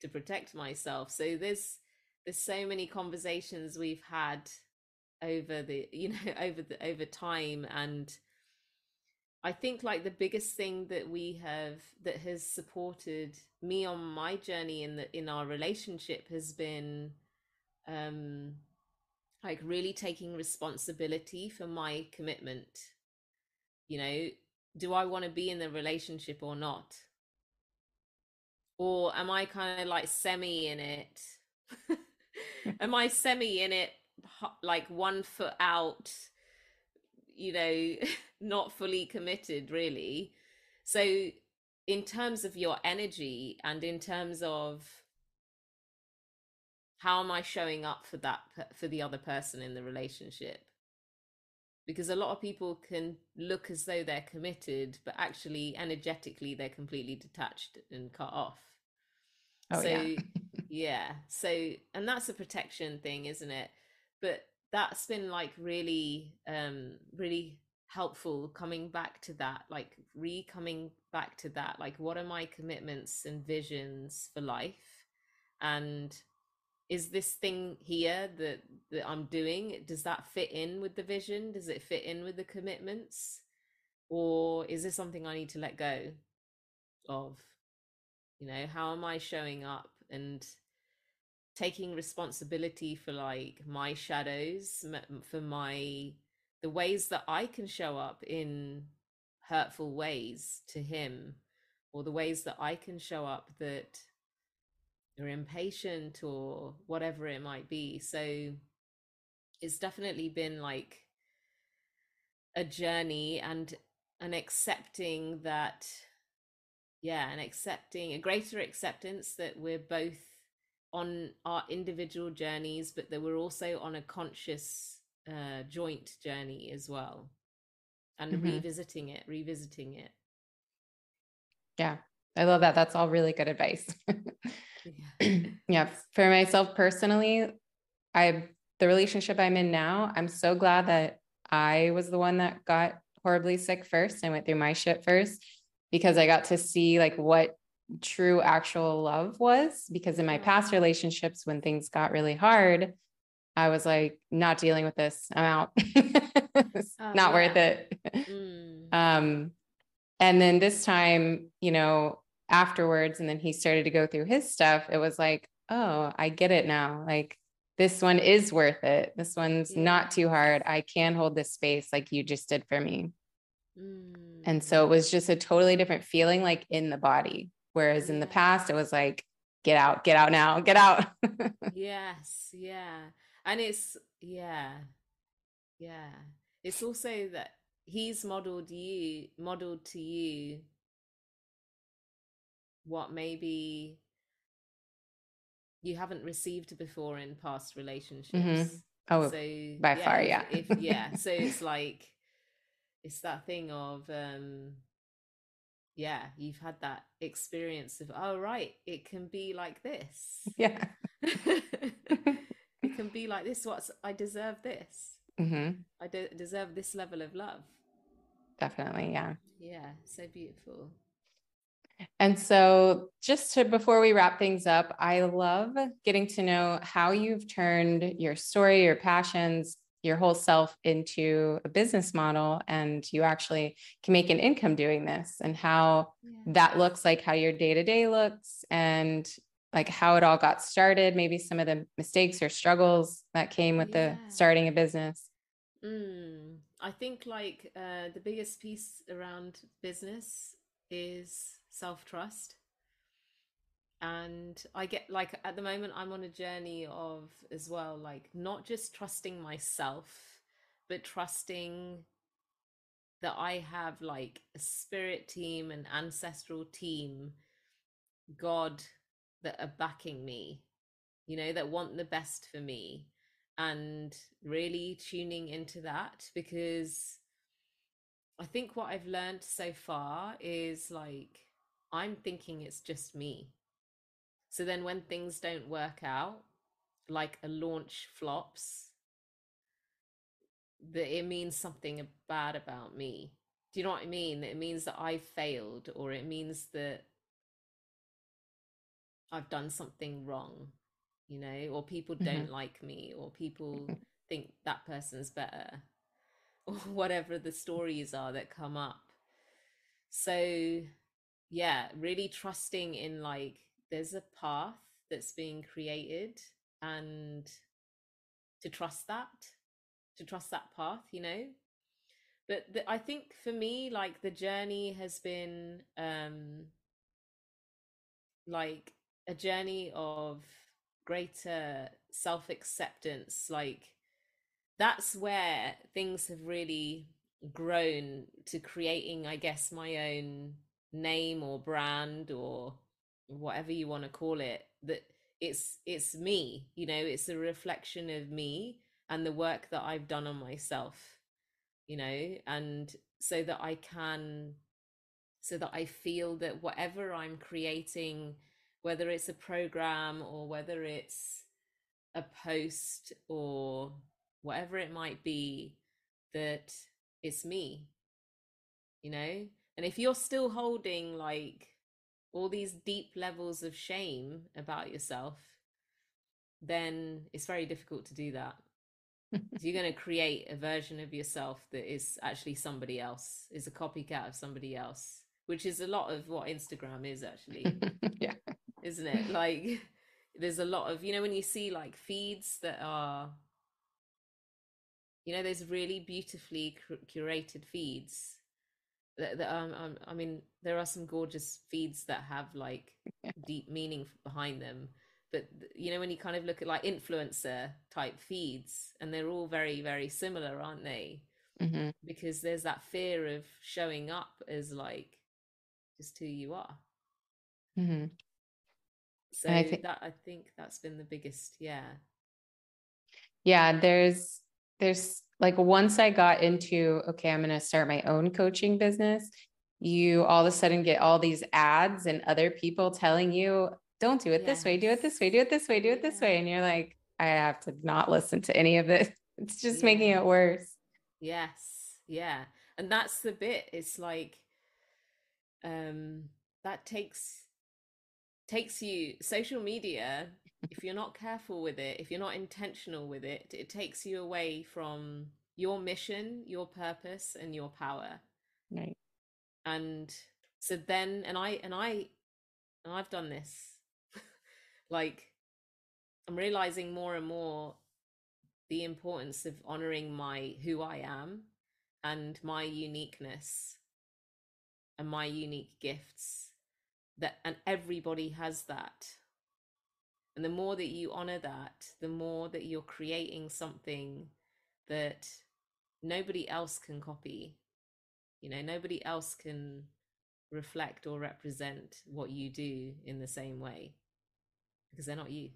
to protect myself. So there's there's so many conversations we've had over the you know over the over time and i think like the biggest thing that we have that has supported me on my journey in the in our relationship has been um like really taking responsibility for my commitment. You know do i want to be in the relationship or not? Or am i kind of like semi in it? Am i semi in it like one foot out you know not fully committed really. So in terms of your energy and in terms of how am i showing up for that for the other person in the relationship? Because a lot of people can look as though they're committed but actually energetically they're completely detached and cut off. Oh, so yeah. yeah. So and that's a protection thing isn't it but that's been like really um really helpful coming back to that like re coming back to that like what are my commitments and visions for life? And is this thing here that that I'm doing does that fit in with the vision? Does it fit in with the commitments? Or is this something I need to let go of? You know how am I showing up and taking responsibility for like my shadows for my the ways that i can show up in hurtful ways to him or the ways that i can show up that are impatient or whatever it might be. So it's definitely been like a journey and an accepting that yeah and accepting a greater acceptance that we're both on our individual journeys but that we're also on a conscious uh, joint journey as well. And mm-hmm. revisiting it revisiting it. Yeah. I love that. That's all really good advice. Yeah. yeah. For myself personally i the relationship i'm in now i'm so glad that i was the one that got horribly sick first and went through my shit first because i got to see like what true actual love was because in my past relationships when things got really hard I was like, not dealing with this. I'm out. it's oh, not yeah. worth it. Mm. Um, and then this time, you know, afterwards, and then he started to go through his stuff. It was like, oh, I get it now. Like this one is worth it. This one's yeah. not too hard. I can hold this space like you just did for me. Mm. And so it was just a totally different feeling, like in the body. Whereas in the past, it was like, get out, get out now, get out. yes. Yeah and it's yeah yeah it's also that he's modeled you modeled to you what maybe you haven't received before in past mm-hmm. relationships mm-hmm. oh so by yeah, far yeah if, yeah so it's like it's that thing of um yeah you've had that experience of oh right it can be like this. Yeah. It can be like this what's i deserve this. Mm-hmm. i de- deserve this level of love. Definitely yeah. Yeah so beautiful. And so just to before we wrap things up i love getting to know how you've turned your story your passions your whole self into a business model and you actually can make an income doing this and how yeah. that looks like how your day to day looks and like how it all got started, maybe some of the mistakes or struggles that came with yeah. the starting a business. Mm, I think like uh, the biggest piece around business is self trust. And I get like at the moment, I'm on a journey of as well, like not just trusting myself, but trusting that I have like a spirit team, an ancestral team, God that are backing me, you know, that want the best for me, and really tuning into that because I think what I've learned so far is like, I'm thinking it's just me. So then when things don't work out, like a launch flops, that it means something bad about me. Do you know what I mean? It means that I failed, or it means that I've done something wrong, you know, or people mm-hmm. don't like me, or people think that person's better, or whatever the stories are that come up. So, yeah, really trusting in like there's a path that's being created and to trust that, to trust that path, you know. But the, I think for me, like the journey has been um like a journey of greater self acceptance. Like that's where things have really grown to creating, I guess, my own name or brand or whatever you want to call it. That it's it's me, you know, it's a reflection of me and the work that I've done on myself, you know, and so that I can so that I feel that whatever I'm creating whether it's a program or whether it's a post or whatever it might be, that it's me, you know? And if you're still holding like all these deep levels of shame about yourself, then it's very difficult to do that. you're going to create a version of yourself that is actually somebody else, is a copycat of somebody else, which is a lot of what Instagram is actually. yeah isn't it? Like there's a lot of you know when you see like feeds that are you know there's really beautifully curated feeds that, that um, um, i mean there are some gorgeous feeds that have like deep meaning behind them. But you know when you kind of look at like influencer type feeds and they're all very very similar aren't they? Mm-hmm. because there's that fear of showing up as like just who you are. Mm-hmm. so I think, that i think that's been the biggest yeah. Yeah there's there's like once i got into okay i'm going to start my own coaching business you all of a sudden get all these ads and other people telling you don't do it yes. this way, do it this way, do it this way, do it this way. And you're like, I have to not listen to any of it. It's just yeah. making it worse. Yes. Yeah. And that's the bit. It's like um that takes takes you social media if you're not careful with it if you're not intentional with it it takes you away from your mission your purpose and your power. Right. And so then and i and i and i've done this. Like i'm realizing more and more the importance of honoring my who i am and my uniqueness and my unique gifts that and everybody has that and the more that you honor that the more that you're creating something that nobody else can copy you know nobody else can reflect or represent what you do in the same way because they're not you.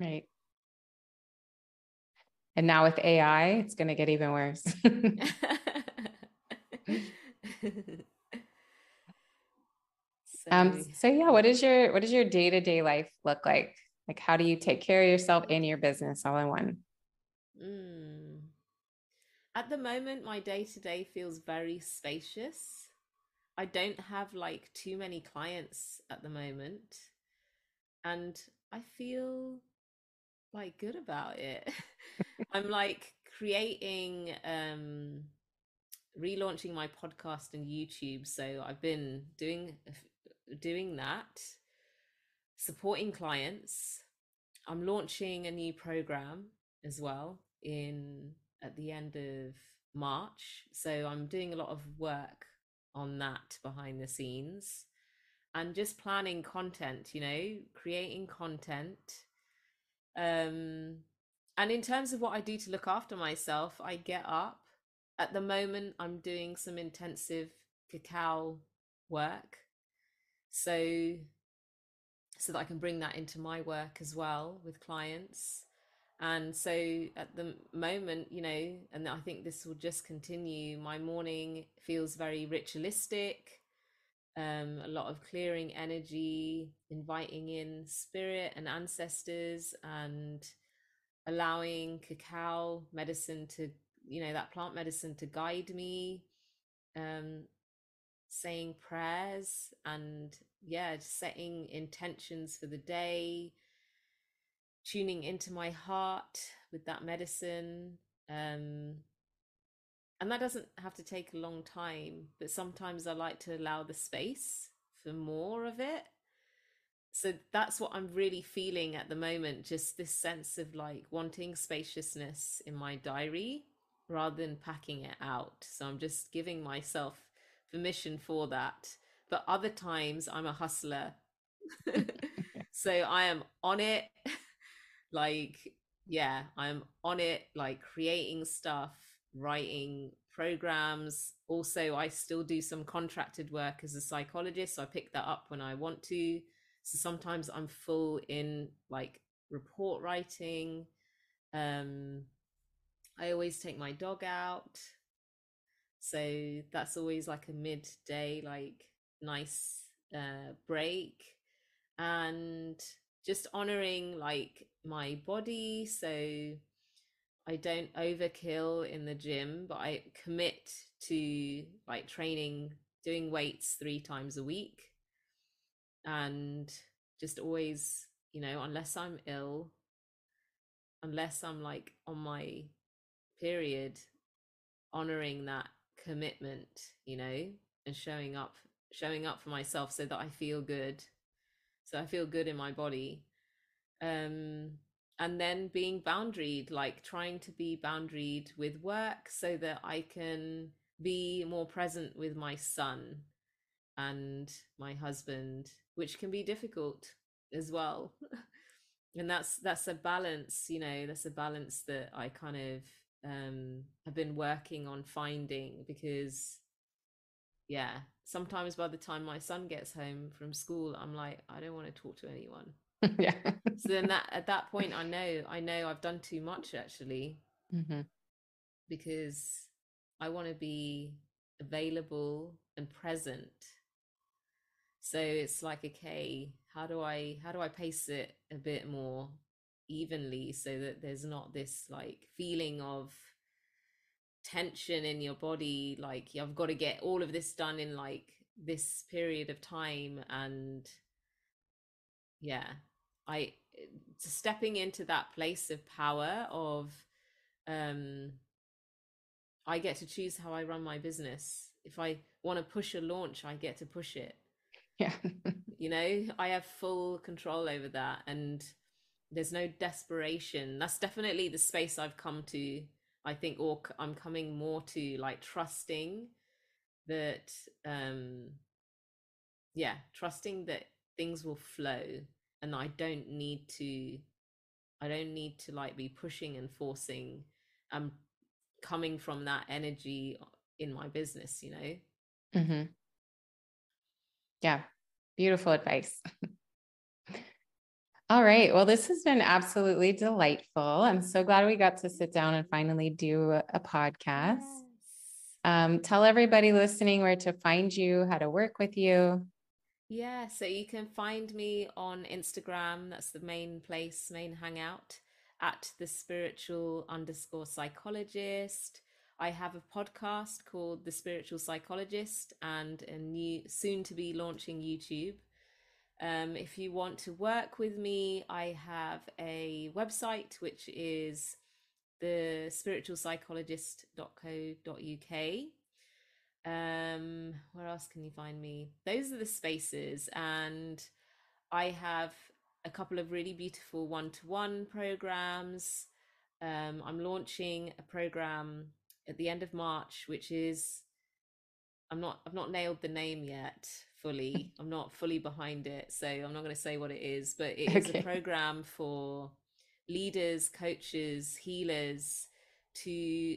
Right. And now with AI, it's going to get even worse. so, um, so yeah, what is your what does your day-to-day life look like? How do you take care of yourself and your business all in one? Mm. At the moment, my day-to-day feels very spacious. I don't have like too many clients at the moment and I feel like good about it. I'm like creating um relaunching my podcast and YouTube so I've been doing doing that supporting clients I'm launching a new program as well in at the end of March. So I'm doing a lot of work on that behind the scenes and just planning content you know creating content. Um and in terms of what i do to look after myself i get up. At the moment i'm doing some intensive cacao work. So so that i can bring that into my work as well with clients. And so at the moment you know and i think this will just continue my morning feels very ritualistic um, a lot of clearing energy, inviting in spirit and ancestors, and allowing cacao medicine to, you know, that plant medicine to guide me, um, saying prayers, and yeah, setting intentions for the day, tuning into my heart with that medicine. Um, and that doesn't have to take a long time but sometimes i like to allow the space for more of it so that's what i'm really feeling at the moment just this sense of like wanting spaciousness in my diary rather than packing it out so i'm just giving myself permission for that but other times i'm a hustler so i am on it like yeah i'm on it like creating stuff writing programs. Also, I still do some contracted work as a psychologist. So I pick that up when I want to. So sometimes I'm full in like report writing. Um, I always take my dog out. So that's always like a midday, like nice uh, break. And just honoring like my body. So I don't overkill in the gym, but I commit to like training, doing weights three times a week. And just always, you know, unless I'm ill, unless I'm like on my period, honoring that commitment, you know, and showing up, showing up for myself so that I feel good. So I feel good in my body. Um, and then being boundaried, like trying to be boundaried with work so that I can be more present with my son and my husband, which can be difficult as well. and that's that's a balance you know that's a balance that i kind of um have been working on finding because yeah sometimes by the time my son gets home from school i'm like i don't want to talk to anyone. Yeah. So then that at that point i know i know i've done too much actually. Mm-hmm. because i want to be available and present. So it's like okay how do i how do i pace it a bit more evenly so that there's not this like feeling of tension in your body like i've got to get all of this done in like this period of time and yeah i stepping into that place of power of um i get to choose how i run my business. If i want to push a launch i get to push it. Yeah. You know? I have full control over that and there's no desperation. That's definitely the space i've come to i think or i'm coming more to like trusting that um yeah trusting that things will flow and i don't need to i don't need to like be pushing and forcing i'm coming from that energy in my business you know mm-hmm. Yeah. Beautiful advice. All right. Well, this has been absolutely delightful. I'm so glad we got to sit down and finally do a podcast. Yes. Um, tell everybody listening where to find you, how to work with you. Yeah, so you can find me on Instagram. That's the main place, main hangout at the spiritual underscore psychologist. I have a podcast called The Spiritual Psychologist and a new soon to be launching YouTube. Um, if you want to work with me, I have a website which is the spiritualpsychologist.co.uk. Um, where else can you find me? Those are the spaces, and I have a couple of really beautiful one to one programs. Um, I'm launching a program at the end of March, which is I'm not I've not nailed the name yet fully. I'm not fully behind it, so I'm not going to say what it is, but it is okay. a program for leaders, coaches, healers to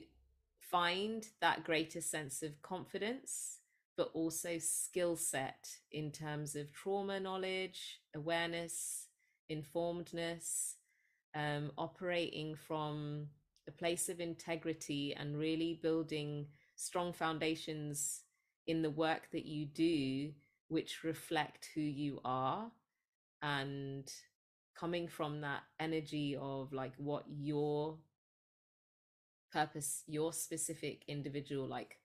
find that greater sense of confidence but also skill set in terms of trauma knowledge, awareness, informedness, um, operating from a place of integrity and really building strong foundations in the work that you do, which reflect who you are and coming from that energy of like what your purpose, your specific individual like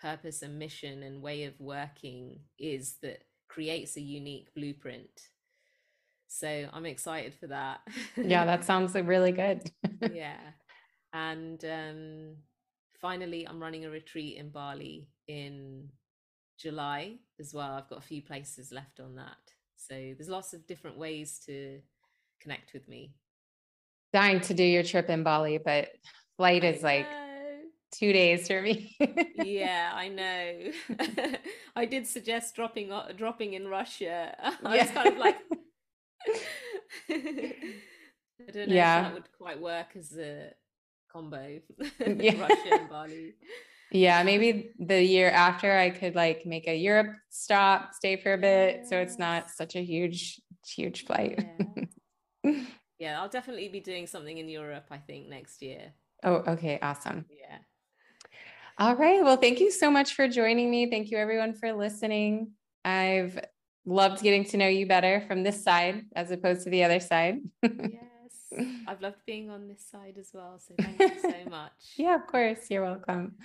purpose and mission and way of working is that creates a unique blueprint. So I'm excited for that. yeah, that sounds really good. yeah. And um, finally, I'm running a retreat in Bali in July as well. I've got a few places left on that. So there's lots of different ways to connect with me. Dying to do your trip in Bali, but flight is like two days for me. yeah, I know. I did suggest dropping dropping in Russia. I yeah. was kind of like, I don't know yeah. if that would quite work as a combo yeah. Russia and Bali. Yeah, maybe the year after I could like make a Europe stop, stay for a bit. Yes. So it's not such a huge, huge flight. Yeah. yeah, I'll definitely be doing something in Europe, I think, next year. Oh, okay. Awesome. Yeah. All right. Well, thank you so much for joining me. Thank you, everyone, for listening. I've loved getting to know you better from this side as opposed to the other side. yeah. I've loved being on this side as well. So thank you so much. yeah, of course. You're welcome.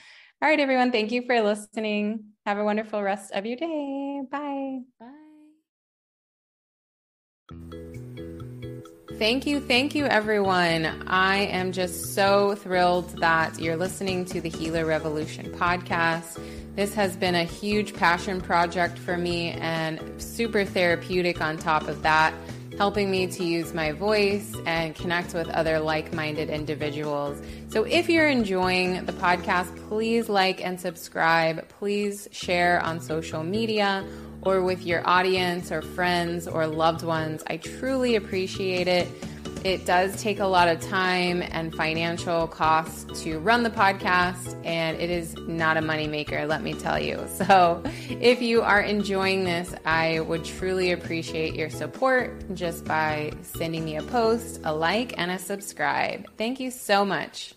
All right, everyone. Thank you for listening. Have a wonderful rest of your day. Bye. Bye. Thank you. Thank you, everyone. I am just so thrilled that you're listening to the Healer Revolution podcast. This has been a huge passion project for me and super therapeutic on top of that helping me to use my voice and connect with other like minded individuals. So, if you're enjoying the podcast, please like and subscribe. Please share on social media or with your audience or friends or loved ones. I truly appreciate it. It does take a lot of time and financial costs to run the podcast, and it is not a moneymaker, let me tell you. So, if you are enjoying this, I would truly appreciate your support just by sending me a post, a like, and a subscribe. Thank you so much.